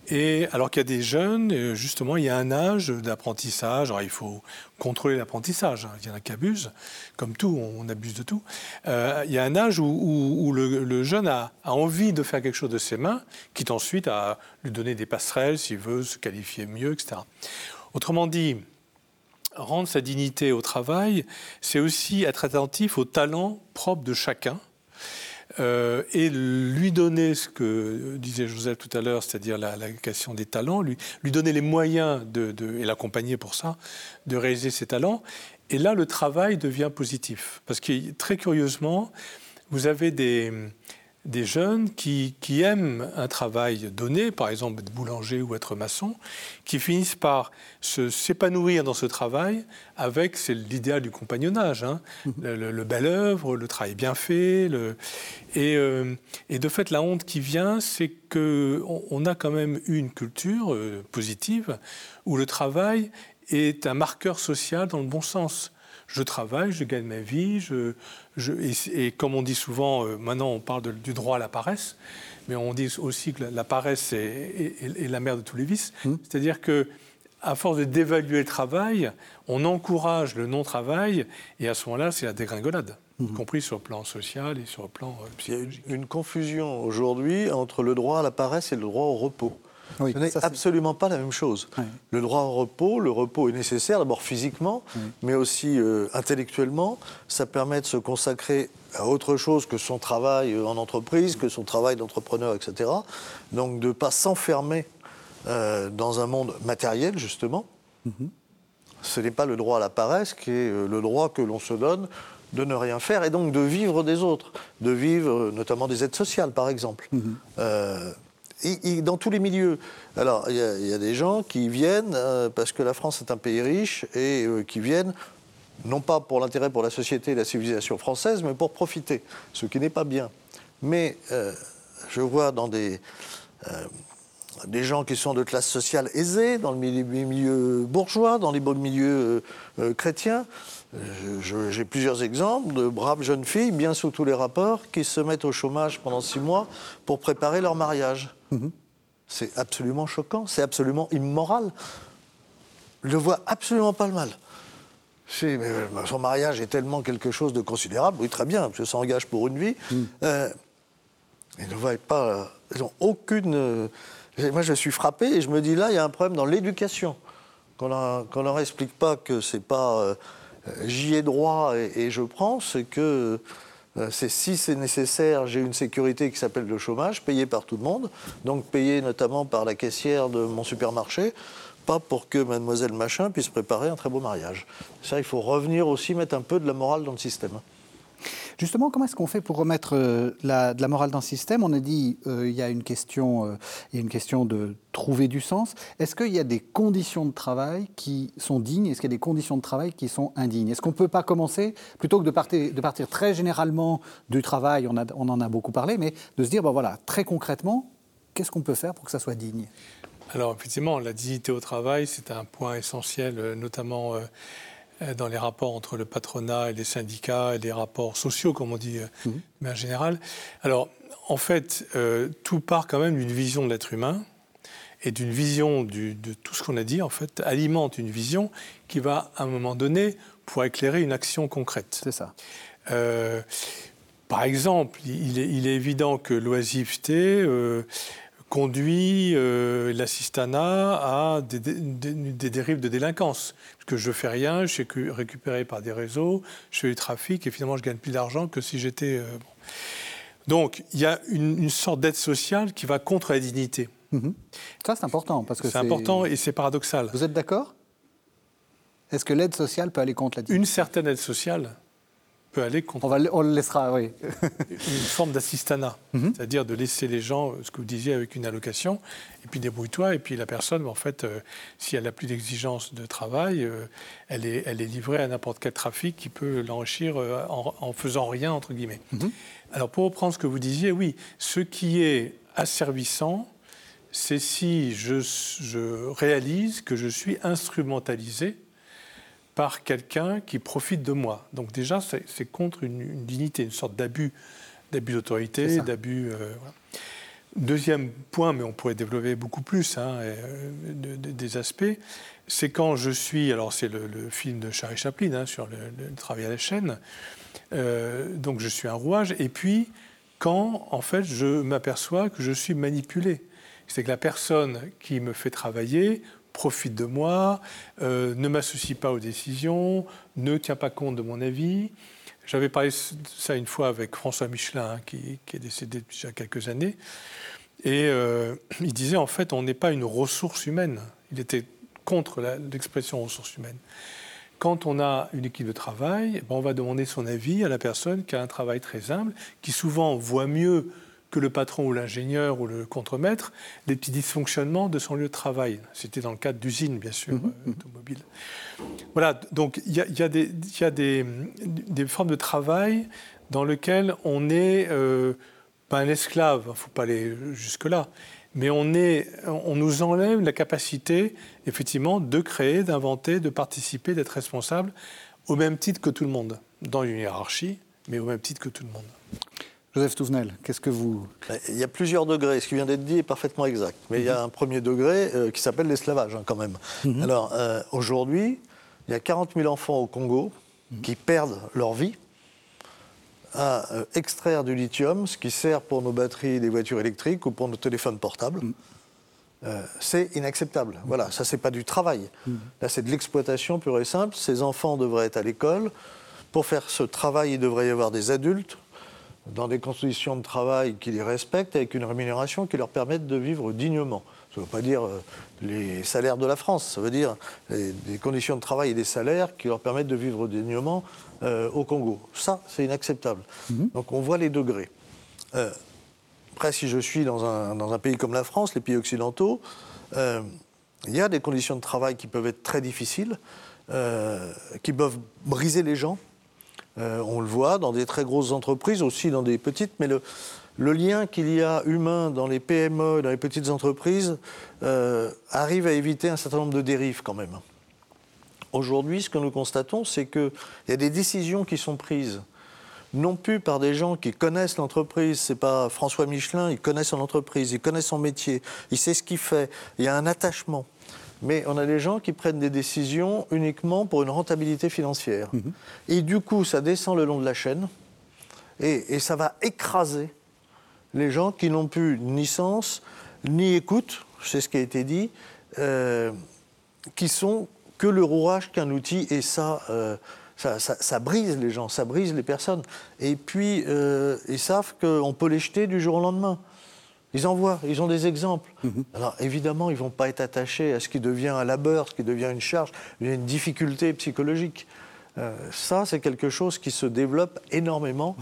Et alors qu'il y a des jeunes, euh, justement, il y a un âge d'apprentissage. Alors il faut contrôler l'apprentissage. Hein. Il y en a qui abusent, comme tout, on, abuse de tout. Euh, il y a un âge où, le, jeune a, envie de faire quelque chose de ses mains, quitte ensuite à lui donner des passerelles s'il veut se qualifier mieux, etc. Autrement dit, rendre sa dignité au travail, c'est aussi être attentif aux talents propres de chacun euh, et lui donner ce que disait Joseph tout à l'heure, c'est-à-dire la, question des talents, lui, donner les moyens de, et l'accompagner pour ça, de réaliser ses talents. Et là, le travail devient positif. Parce que très curieusement, vous avez des, des jeunes qui, aiment un travail donné, par exemple être boulanger ou être maçon, qui finissent par s'épanouir dans ce travail avec, c'est l'idéal du compagnonnage, hein, mmh. le, bel œuvre, le travail bien fait. Le, euh, et, de fait, la honte qui vient, c'est qu'on on a quand même eu une culture euh, positive où le travail est un marqueur social dans le bon sens je travaille, je gagne ma vie, je, et, comme on dit souvent, euh, maintenant on parle du droit à la paresse, mais on dit aussi que la, paresse est, la mère de tous les vices. Mmh. C'est-à-dire que à force de dévaluer le travail, on encourage le non-travail, et à ce moment-là, c'est la dégringolade, mmh. y compris sur le plan social et sur le plan euh, psychologique. Il y a une confusion aujourd'hui entre le droit à la paresse et le droit au repos. Ce n'est absolument pas la même chose. Le droit au repos, le repos est nécessaire d'abord physiquement, mais aussi euh, intellectuellement. Ça permet de se consacrer à autre chose que son travail euh, en entreprise, que son travail d'entrepreneur, etc. Donc de ne pas s'enfermer euh, dans un monde matériel, justement. Mhm. Ce n'est pas le droit à la paresse qui est le droit que l'on se donne de ne rien faire et donc de vivre des autres, de vivre notamment des aides sociales, par exemple. Dans tous les milieux. Alors, il y, a des gens qui viennent euh, parce que la France est un pays riche et euh, qui viennent non pas pour l'intérêt pour la société et la civilisation française, mais pour profiter, ce qui n'est pas bien. Mais euh, je vois dans des, des gens qui sont de classe sociale aisée, dans le milieu, bourgeois, dans les beaux milieux chrétiens, j'ai plusieurs exemples de braves jeunes filles, bien sous tous les rapports, qui se mettent au chômage pendant six mois pour préparer leur mariage. Mhm. C'est absolument choquant, c'est absolument immoral. Je ne vois absolument pas le mal. Euh, son mariage est tellement quelque chose de considérable, oui, très bien, ça s'engage pour une vie. Mhm. Euh, ils ne voient pas. Ils n'ont aucune. Euh, moi, je suis frappé et je me dis là, il y a un problème dans l'éducation. Qu'on ne leur explique pas que c'est pas j'y ai droit et, je prends, c'est que euh, c'est si c'est nécessaire, j'ai une sécurité qui s'appelle le chômage, payé par tout le monde, donc payé notamment par la caissière de mon supermarché, pas pour que mademoiselle Machin puisse préparer un très beau mariage. Ça, il faut revenir aussi mettre un peu de la morale dans le système. Justement, comment est-ce qu'on fait pour remettre euh, de la morale dans le système? On a dit euh, il y a une question, euh, il y a une question de trouver du sens. Est-ce qu'il y a des conditions de travail qui sont dignes? Est-ce qu'il y a des conditions de travail qui sont indignes? Est-ce qu'on ne peut pas commencer, plutôt que de partir, de partir très généralement du travail, on, en a beaucoup parlé, mais de se dire, ben voilà, très concrètement, qu'est-ce qu'on peut faire pour que ça soit digne? Alors effectivement, la dignité au travail, c'est un point essentiel, notamment dans les rapports entre le patronat et les syndicats et les rapports sociaux, comme on dit, euh, mhm. mais en général. Alors, en fait, euh, tout part quand même d'une vision de l'être humain et d'une vision de tout ce qu'on a dit, en fait, alimente une vision qui va, à un moment donné, pour éclairer une action concrète. C'est ça. par exemple, il est, il est, évident que l'oisiveté conduit euh, l'assistanat à des, dérives de délinquance. Parce que je fais rien, je suis récupéré par des réseaux, je fais du trafic et finalement je gagne plus d'argent que si j'étais... Euh, Donc, il y a une, sorte d'aide sociale qui va contre la dignité. Mhm. Ça, c'est important. parce que C'est important et c'est paradoxal. Vous êtes d'accord? Est-ce que l'aide sociale peut aller contre la dignité? Une certaine aide sociale aller contre. On, va, on le laissera, oui. une forme d'assistanat, mhm. c'est-à-dire de laisser les gens, ce que vous disiez, avec une allocation, et puis débrouille-toi, et puis la personne, en fait, euh, si elle n'a plus d'exigence de travail, euh, elle, est, elle est livrée à n'importe quel trafic qui peut l'enrichir euh, en, faisant rien, entre guillemets. Mhm. Alors, pour reprendre ce que vous disiez, oui, ce qui est asservissant, c'est si je, je réalise que je suis instrumentalisé par quelqu'un qui profite de moi. Donc déjà, c'est contre une, dignité, une sorte d'abus, d'abus d'autorité, d'abus. Euh, Deuxième point, mais on pourrait développer beaucoup plus hein, euh, des aspects, c'est quand je suis, alors c'est le, film de Charlie Chaplin hein, sur le, travail à la chaîne, euh, donc je suis un rouage, et puis quand en fait je m'aperçois que je suis manipulé. C'est que la personne qui me fait travailler profite de moi, euh, ne m'associe pas aux décisions, ne tient pas compte de mon avis. J'avais parlé de ça une fois avec François Michelin, hein, qui, est décédé depuis déjà quelques années. Et euh, il disait, en fait, on n'est pas une ressource humaine. Il était contre l'expression ressource humaine. Quand on a une équipe de travail, ben, on va demander son avis à la personne qui a un travail très humble, qui souvent voit mieux que le patron ou l'ingénieur ou le contremaître des petits dysfonctionnements de son lieu de travail. C'était dans le cadre d'usines, bien sûr, mhm, euh, automobiles. Voilà, donc il y a, des, formes de travail dans lesquelles on n'est euh, pas un esclave, il ne faut pas aller jusque-là, mais on, est, on nous enlève la capacité, effectivement, de créer, d'inventer, de participer, d'être responsable, au même titre que tout le monde, dans une hiérarchie, mais au même titre que tout le monde. Joseph Touvenel, qu'est-ce que vous... Il y a plusieurs degrés. Ce qui vient d'être dit est parfaitement exact. Mais il y a un premier degré euh, qui s'appelle l'esclavage, hein, quand même. Mhm. Alors, euh, aujourd'hui, il y a 40 000 enfants au Congo mhm. qui perdent leur vie à euh, extraire du lithium, ce qui sert pour nos batteries des voitures électriques ou pour nos téléphones portables. Mhm. c'est inacceptable. Voilà, ça, c'est pas du travail. Là, c'est de l'exploitation pure et simple. Ces enfants devraient être à l'école. Pour faire ce travail, il devrait y avoir des adultes dans des conditions de travail qui les respectent, avec une rémunération qui leur permette de vivre dignement. Ça ne veut pas dire euh, les salaires de la France, ça veut dire des conditions de travail et des salaires qui leur permettent de vivre dignement euh, au Congo. Ça, c'est inacceptable. Mhm. Donc on voit les degrés. Euh, après, si je suis dans un, dans un, pays comme la France, les pays occidentaux, il y a des conditions de travail qui peuvent être très difficiles, qui peuvent briser les gens, euh, on le voit dans des très grosses entreprises, aussi dans des petites, mais le, lien qu'il y a humain dans les PME, dans les petites entreprises, euh, arrive à éviter un certain nombre de dérives quand même. Aujourd'hui, ce que nous constatons, c'est qu'il y a des décisions qui sont prises non plus par des gens qui connaissent l'entreprise. C'est pas François Michelin, il connaît son entreprise, il connaît son métier, il sait ce qu'il fait, il y a un attachement mais on a des gens qui prennent des décisions uniquement pour une rentabilité financière. Mhm. Et du coup, ça descend le long de la chaîne et, ça va écraser les gens qui n'ont plus ni sens, ni écoute, c'est ce qui a été dit, euh, qui sont que le rouage qu'un outil, et euh, ça, ça, brise les gens, ça brise les personnes. Et puis, euh, ils savent qu'on peut les jeter du jour au lendemain. Ils en voient, ils ont des exemples. Mhm. Alors évidemment, ils ne vont pas être attachés à ce qui devient un labeur, ce qui devient une charge, une difficulté psychologique. Euh, ça, c'est quelque chose qui se développe énormément.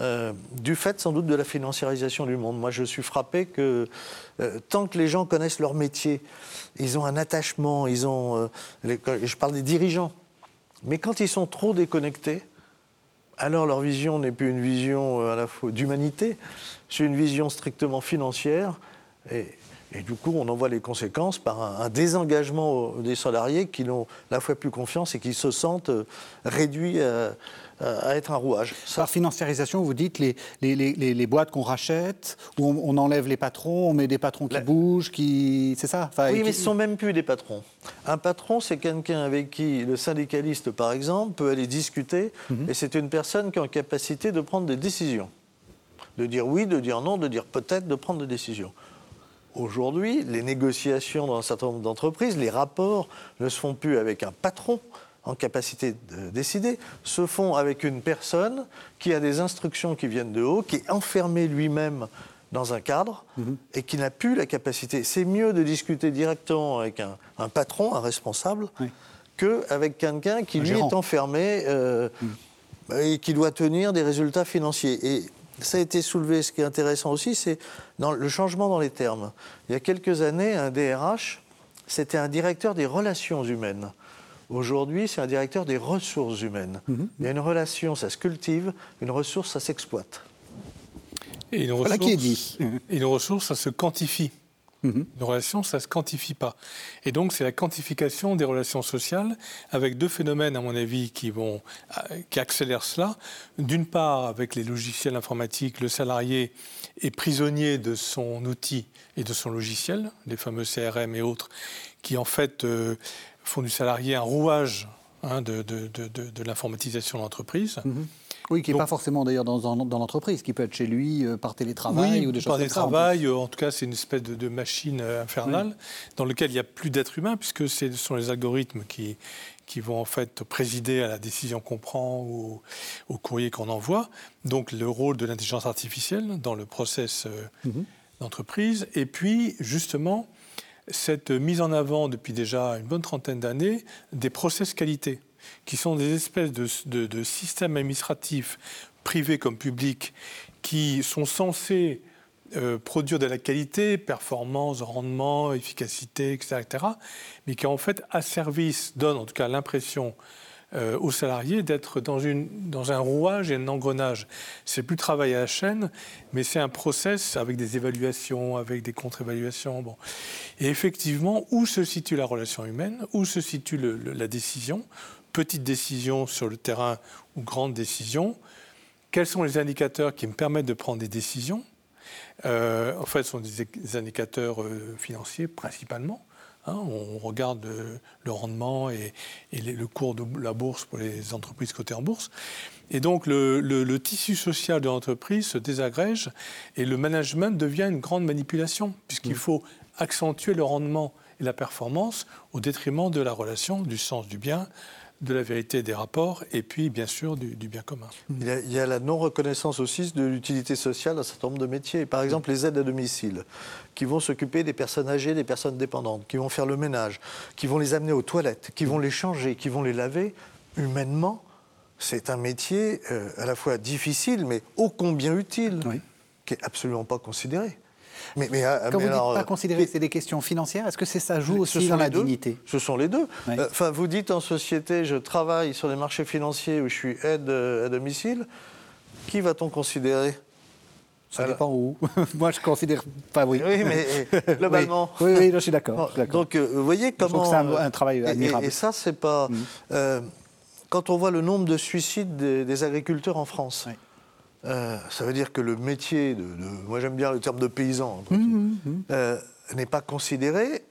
Euh, du fait sans doute de la financiarisation du monde. Moi, je suis frappé que euh, tant que les gens connaissent leur métier, ils ont un attachement, ils ont. je parle des dirigeants. Mais quand ils sont trop déconnectés, alors leur vision n'est plus une vision à la fois d'humanité, c'est une vision strictement financière. Et, du coup, on en voit les conséquences par un, désengagement des salariés qui n'ont la fois plus confiance et qui se sentent euh, réduits à, être un rouage. Par financiarisation, vous dites les, les, boîtes qu'on rachète, où on, enlève les patrons, on met des patrons qui bougent, qui. C'est ça? Oui, mais ce ne sont même plus des patrons. Un patron, c'est quelqu'un avec qui le syndicaliste, par exemple, peut aller discuter, mhm. et c'est une personne qui est en capacité de prendre des décisions de dire oui, de dire non, de dire peut-être, de prendre des décisions. Aujourd'hui, les négociations dans un certain nombre d'entreprises, les rapports ne se font plus avec un patron, en capacité de décider, se font avec une personne qui a des instructions qui viennent de haut, qui est enfermé lui-même dans un cadre Mhm. et qui n'a plus la capacité. C'est mieux de discuter directement avec un, un patron, un responsable, Oui. qu'avec quelqu'un qui Un lui gérant. est enfermé euh, et qui doit tenir des résultats financiers. Et ça a été soulevé, ce qui est intéressant aussi, c'est le changement dans les termes. Il y a quelques années, un DRH, c'était un directeur des relations humaines. Aujourd'hui, c'est un directeur des ressources humaines. Il y a une relation, ça se cultive, une ressource, ça s'exploite. Et une Voilà ressource, qui est dit. Et une ressource, ça se quantifie. Mhm. Une relation, ça ne se quantifie pas. Et donc, c'est la quantification des relations sociales avec deux phénomènes, à mon avis, qui, vont, euh, qui accélèrent cela. D'une part, avec les logiciels informatiques, le salarié est prisonnier de son outil et de son logiciel, les fameux CRM et autres, qui en fait euh, font du salarié un rouage hein, de, de- de- de- de l'informatisation de l'entreprise. Oui, qui n'est pas forcément d'ailleurs dans, dans- dans l'entreprise, qui peut être chez lui euh, par télétravail oui, ou des par choses comme ça. en plus. travails, euh, en tout cas, c'est une espèce de, de machine euh, infernale dans laquelle il n'y a plus d'être humain, puisque ce sont les algorithmes qui, qui vont en fait présider à la décision qu'on prend ou au, au courrier qu'on envoie. Donc le rôle de l'intelligence artificielle dans le process euh, Mhm. d'entreprise. Et puis, justement, cette mise en avant depuis déjà une bonne trentaine d'années des process qualité, qui sont des espèces de, systèmes administratifs, privés comme publics, qui sont censés euh, produire de la qualité, performance, rendement, efficacité, etc., etc., mais qui en fait, à service, donnent en tout cas l'impression euh, aux salariés d'être dans, un rouage et un engrenage. C'est plus travail à la chaîne, mais c'est un process avec des évaluations, avec des contre-évaluations. Bon. Et effectivement, où se situe la relation humaine Où se situe la décision? Petite décision sur le terrain ou grande décision Quels sont les indicateurs qui me permettent de prendre des décisions? Euh, En fait, ce sont des, des indicateurs euh, financiers principalement. Hein, on regarde euh, le rendement et, et les- le cours de la bourse pour les entreprises cotées en bourse. Et donc le, le- le tissu social de l'entreprise se désagrège et le management devient une grande manipulation, puisqu'il faut accentuer le rendement et la performance au détriment de la relation, du sens du bien, de la vérité des rapports et puis bien sûr du, du bien commun. Il y, a, il y a la non-reconnaissance aussi de l'utilité sociale d'un certain nombre de métiers. Par exemple, les aides à domicile, qui vont s'occuper des personnes âgées, des personnes dépendantes, qui vont faire le ménage, qui vont les amener aux toilettes, qui vont les changer, qui vont les laver. Humainement, c'est un métier euh, à la fois difficile, mais ô combien utile, Oui. qui est absolument pas considéré. Mais, mais, ah, Quand mais vous dites alors, pas euh, considérer que c'est des questions financières, est-ce que c'est ça joue aussi dans la deux. dignité? Ce sont les deux. Oui. Euh, Enfin, vous dites en société, je travaille sur les marchés financiers où je suis aide euh, à domicile. Qui va-t-on considérer? Ça Alors- dépend où. Moi, je considère pas oui. Oui, mais euh, globalement. Oui, oui, oui, je suis d'accord. Bon, je suis d'accord. donc, euh, vous voyez comment. que c'est un- euh, un travail et- admirable. Et, ça, c'est pas. euh, quand on voit le nombre de suicides des, des agriculteurs en France, Oui. Euh, ça veut dire que le métier de. de- moi, j'aime bien le terme de paysan. entre Mmh, guillemets, euh, n'est pas considéré.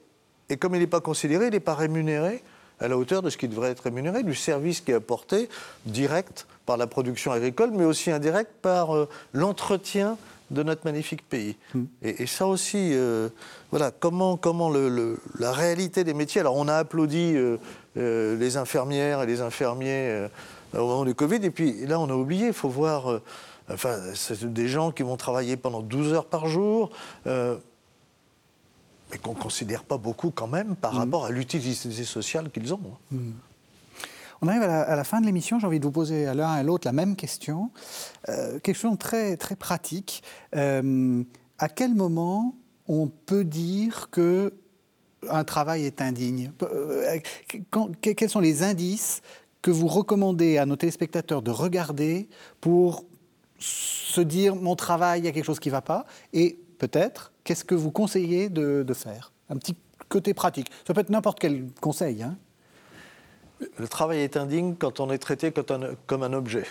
Et comme il n'est pas considéré, il n'est pas rémunéré à la hauteur de ce qui devrait être rémunéré, du service qui est apporté direct par la production agricole, mais aussi indirect par euh, l'entretien de notre magnifique pays. Et, et ça aussi, euh, voilà, comment, comment le- le- la réalité des métiers. Alors, on a applaudi euh, euh, les infirmières et les infirmiers au moment du Covid, et puis là, on a oublié, il faut voir. Enfin, c'est des gens qui vont travailler pendant 12 heures par jour, euh, mais qu'on ne considère pas beaucoup quand même par rapport à l'utilité sociale qu'ils ont. hein. On arrive à la, à la fin de l'émission. J'ai envie de vous poser à l'un et à l'autre la même question. Euh, question très, très pratique. Euh, à quel moment on peut dire que un travail est indigne? Euh, quand- Quels sont les indices que vous recommandez à nos téléspectateurs de regarder pour se dire mon travail, il y a quelque chose qui ne va pas Et peut-être, qu'est-ce que vous conseillez de, faire? Un petit côté pratique. Ça peut être n'importe quel conseil. Hein Le travail est indigne quand on est traité comme un, objet.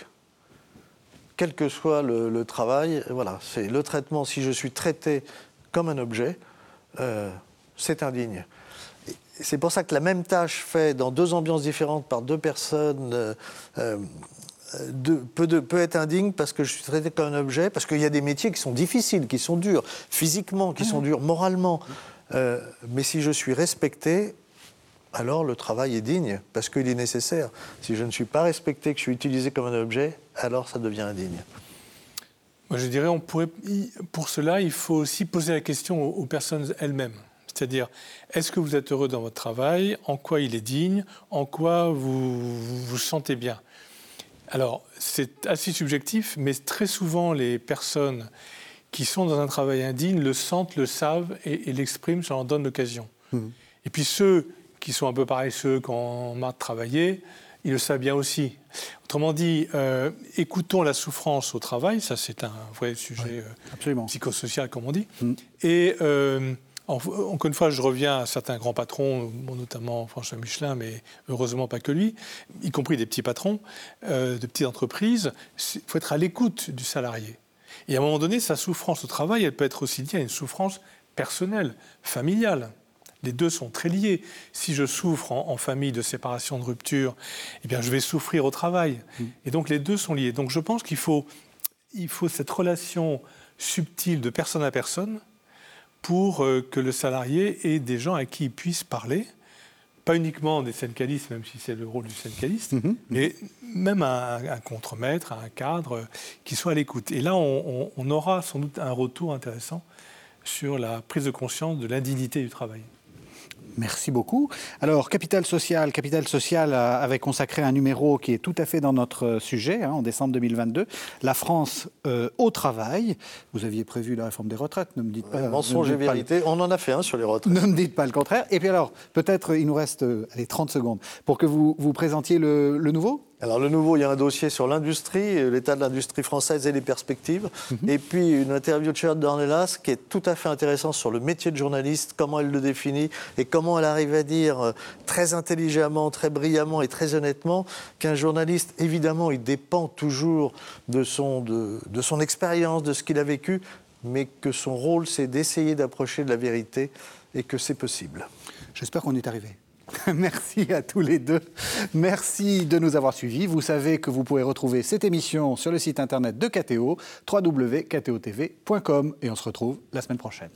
Quel que soit le, travail, voilà, c'est le traitement. Si je suis traité comme un objet, euh, c'est indigne. C'est pour ça que la même tâche faite dans deux ambiances différentes par deux personnes euh, euh, de- peut, de- peut être indigne parce que je suis traité comme un objet, parce qu'il y a des métiers qui sont difficiles, qui sont durs, physiquement, qui sont durs moralement. Euh, mais si je suis respecté, alors le travail est digne, parce qu'il est nécessaire. Si je ne suis pas respecté, que je suis utilisé comme un objet, alors ça devient indigne. Moi, je dirais, on pourrait, pour cela, il faut aussi poser la question aux, personnes elles-mêmes. C'est-à-dire, est-ce que vous êtes heureux dans votre travail? En quoi il est digne? En quoi vous vous, sentez bien? Alors, c'est assez subjectif, mais très souvent, les personnes qui sont dans un travail indigne le sentent, le savent et, l'expriment, ça leur donne l'occasion. Mmh. Et puis ceux qui sont un peu paresseux quand on marre de travailler, ils le savent bien aussi. Autrement dit, euh, écoutons la souffrance au travail, ça c'est un vrai sujet euh, psychosocial comme on dit. Mm. Et euh, encore une fois, je reviens à certains grands patrons, notamment François Michelin, mais heureusement pas que lui, y compris des petits patrons de petites entreprises. Il faut être à l'écoute du salarié. Et à un moment donné, sa souffrance au travail, elle peut être aussi liée à une souffrance personnelle, familiale. Les deux sont très liés. Si je souffre en, famille de séparation, de rupture, eh bien, je vais souffrir au travail. Mm. Et donc, les deux sont liés. Donc, je pense qu'il faut, il faut cette relation subtile de personne à personne pour euh, que le salarié ait des gens à qui il puisse parler. Pas uniquement des syndicalistes, même si c'est le rôle du syndicaliste, mm-hmm. mais même un, un contremaître, un cadre euh, qui soit à l'écoute. Et là, on aura sans doute un retour intéressant sur la prise de conscience de l'indignité du travail. Merci beaucoup. Alors, Capital Social, Capital Social avait consacré un numéro qui est tout à fait dans notre sujet, hein, en décembre 2022. La France euh, au travail. Vous aviez prévu la réforme des retraites, ne me dites pas. mensonge et vérité, on en a fait un sur les retraites. Ne me dites pas le contraire. Et puis alors, peut-être, il nous reste euh, allez, 30 secondes pour que vous, vous présentiez le nouveau alors le nouveau, il y a un dossier sur l'industrie, l'état de l'industrie française et les perspectives. Mhm. Et puis une interview de Charlotte Dornelas qui est tout à fait intéressante sur le métier de journaliste, comment elle le définit et comment elle arrive à dire euh, très intelligemment, très brillamment et très honnêtement qu'un journaliste, évidemment, il dépend toujours de son, de, de son expérience, de ce qu'il a vécu, mais que son rôle, c'est d'essayer d'approcher de la vérité et que c'est possible. J'espère qu'on est arrivé. Merci à tous les deux. Merci de nous avoir suivis. Vous savez que vous pouvez retrouver cette émission sur le site internet de KTO, www.ktotv.com. Et on se retrouve la semaine prochaine.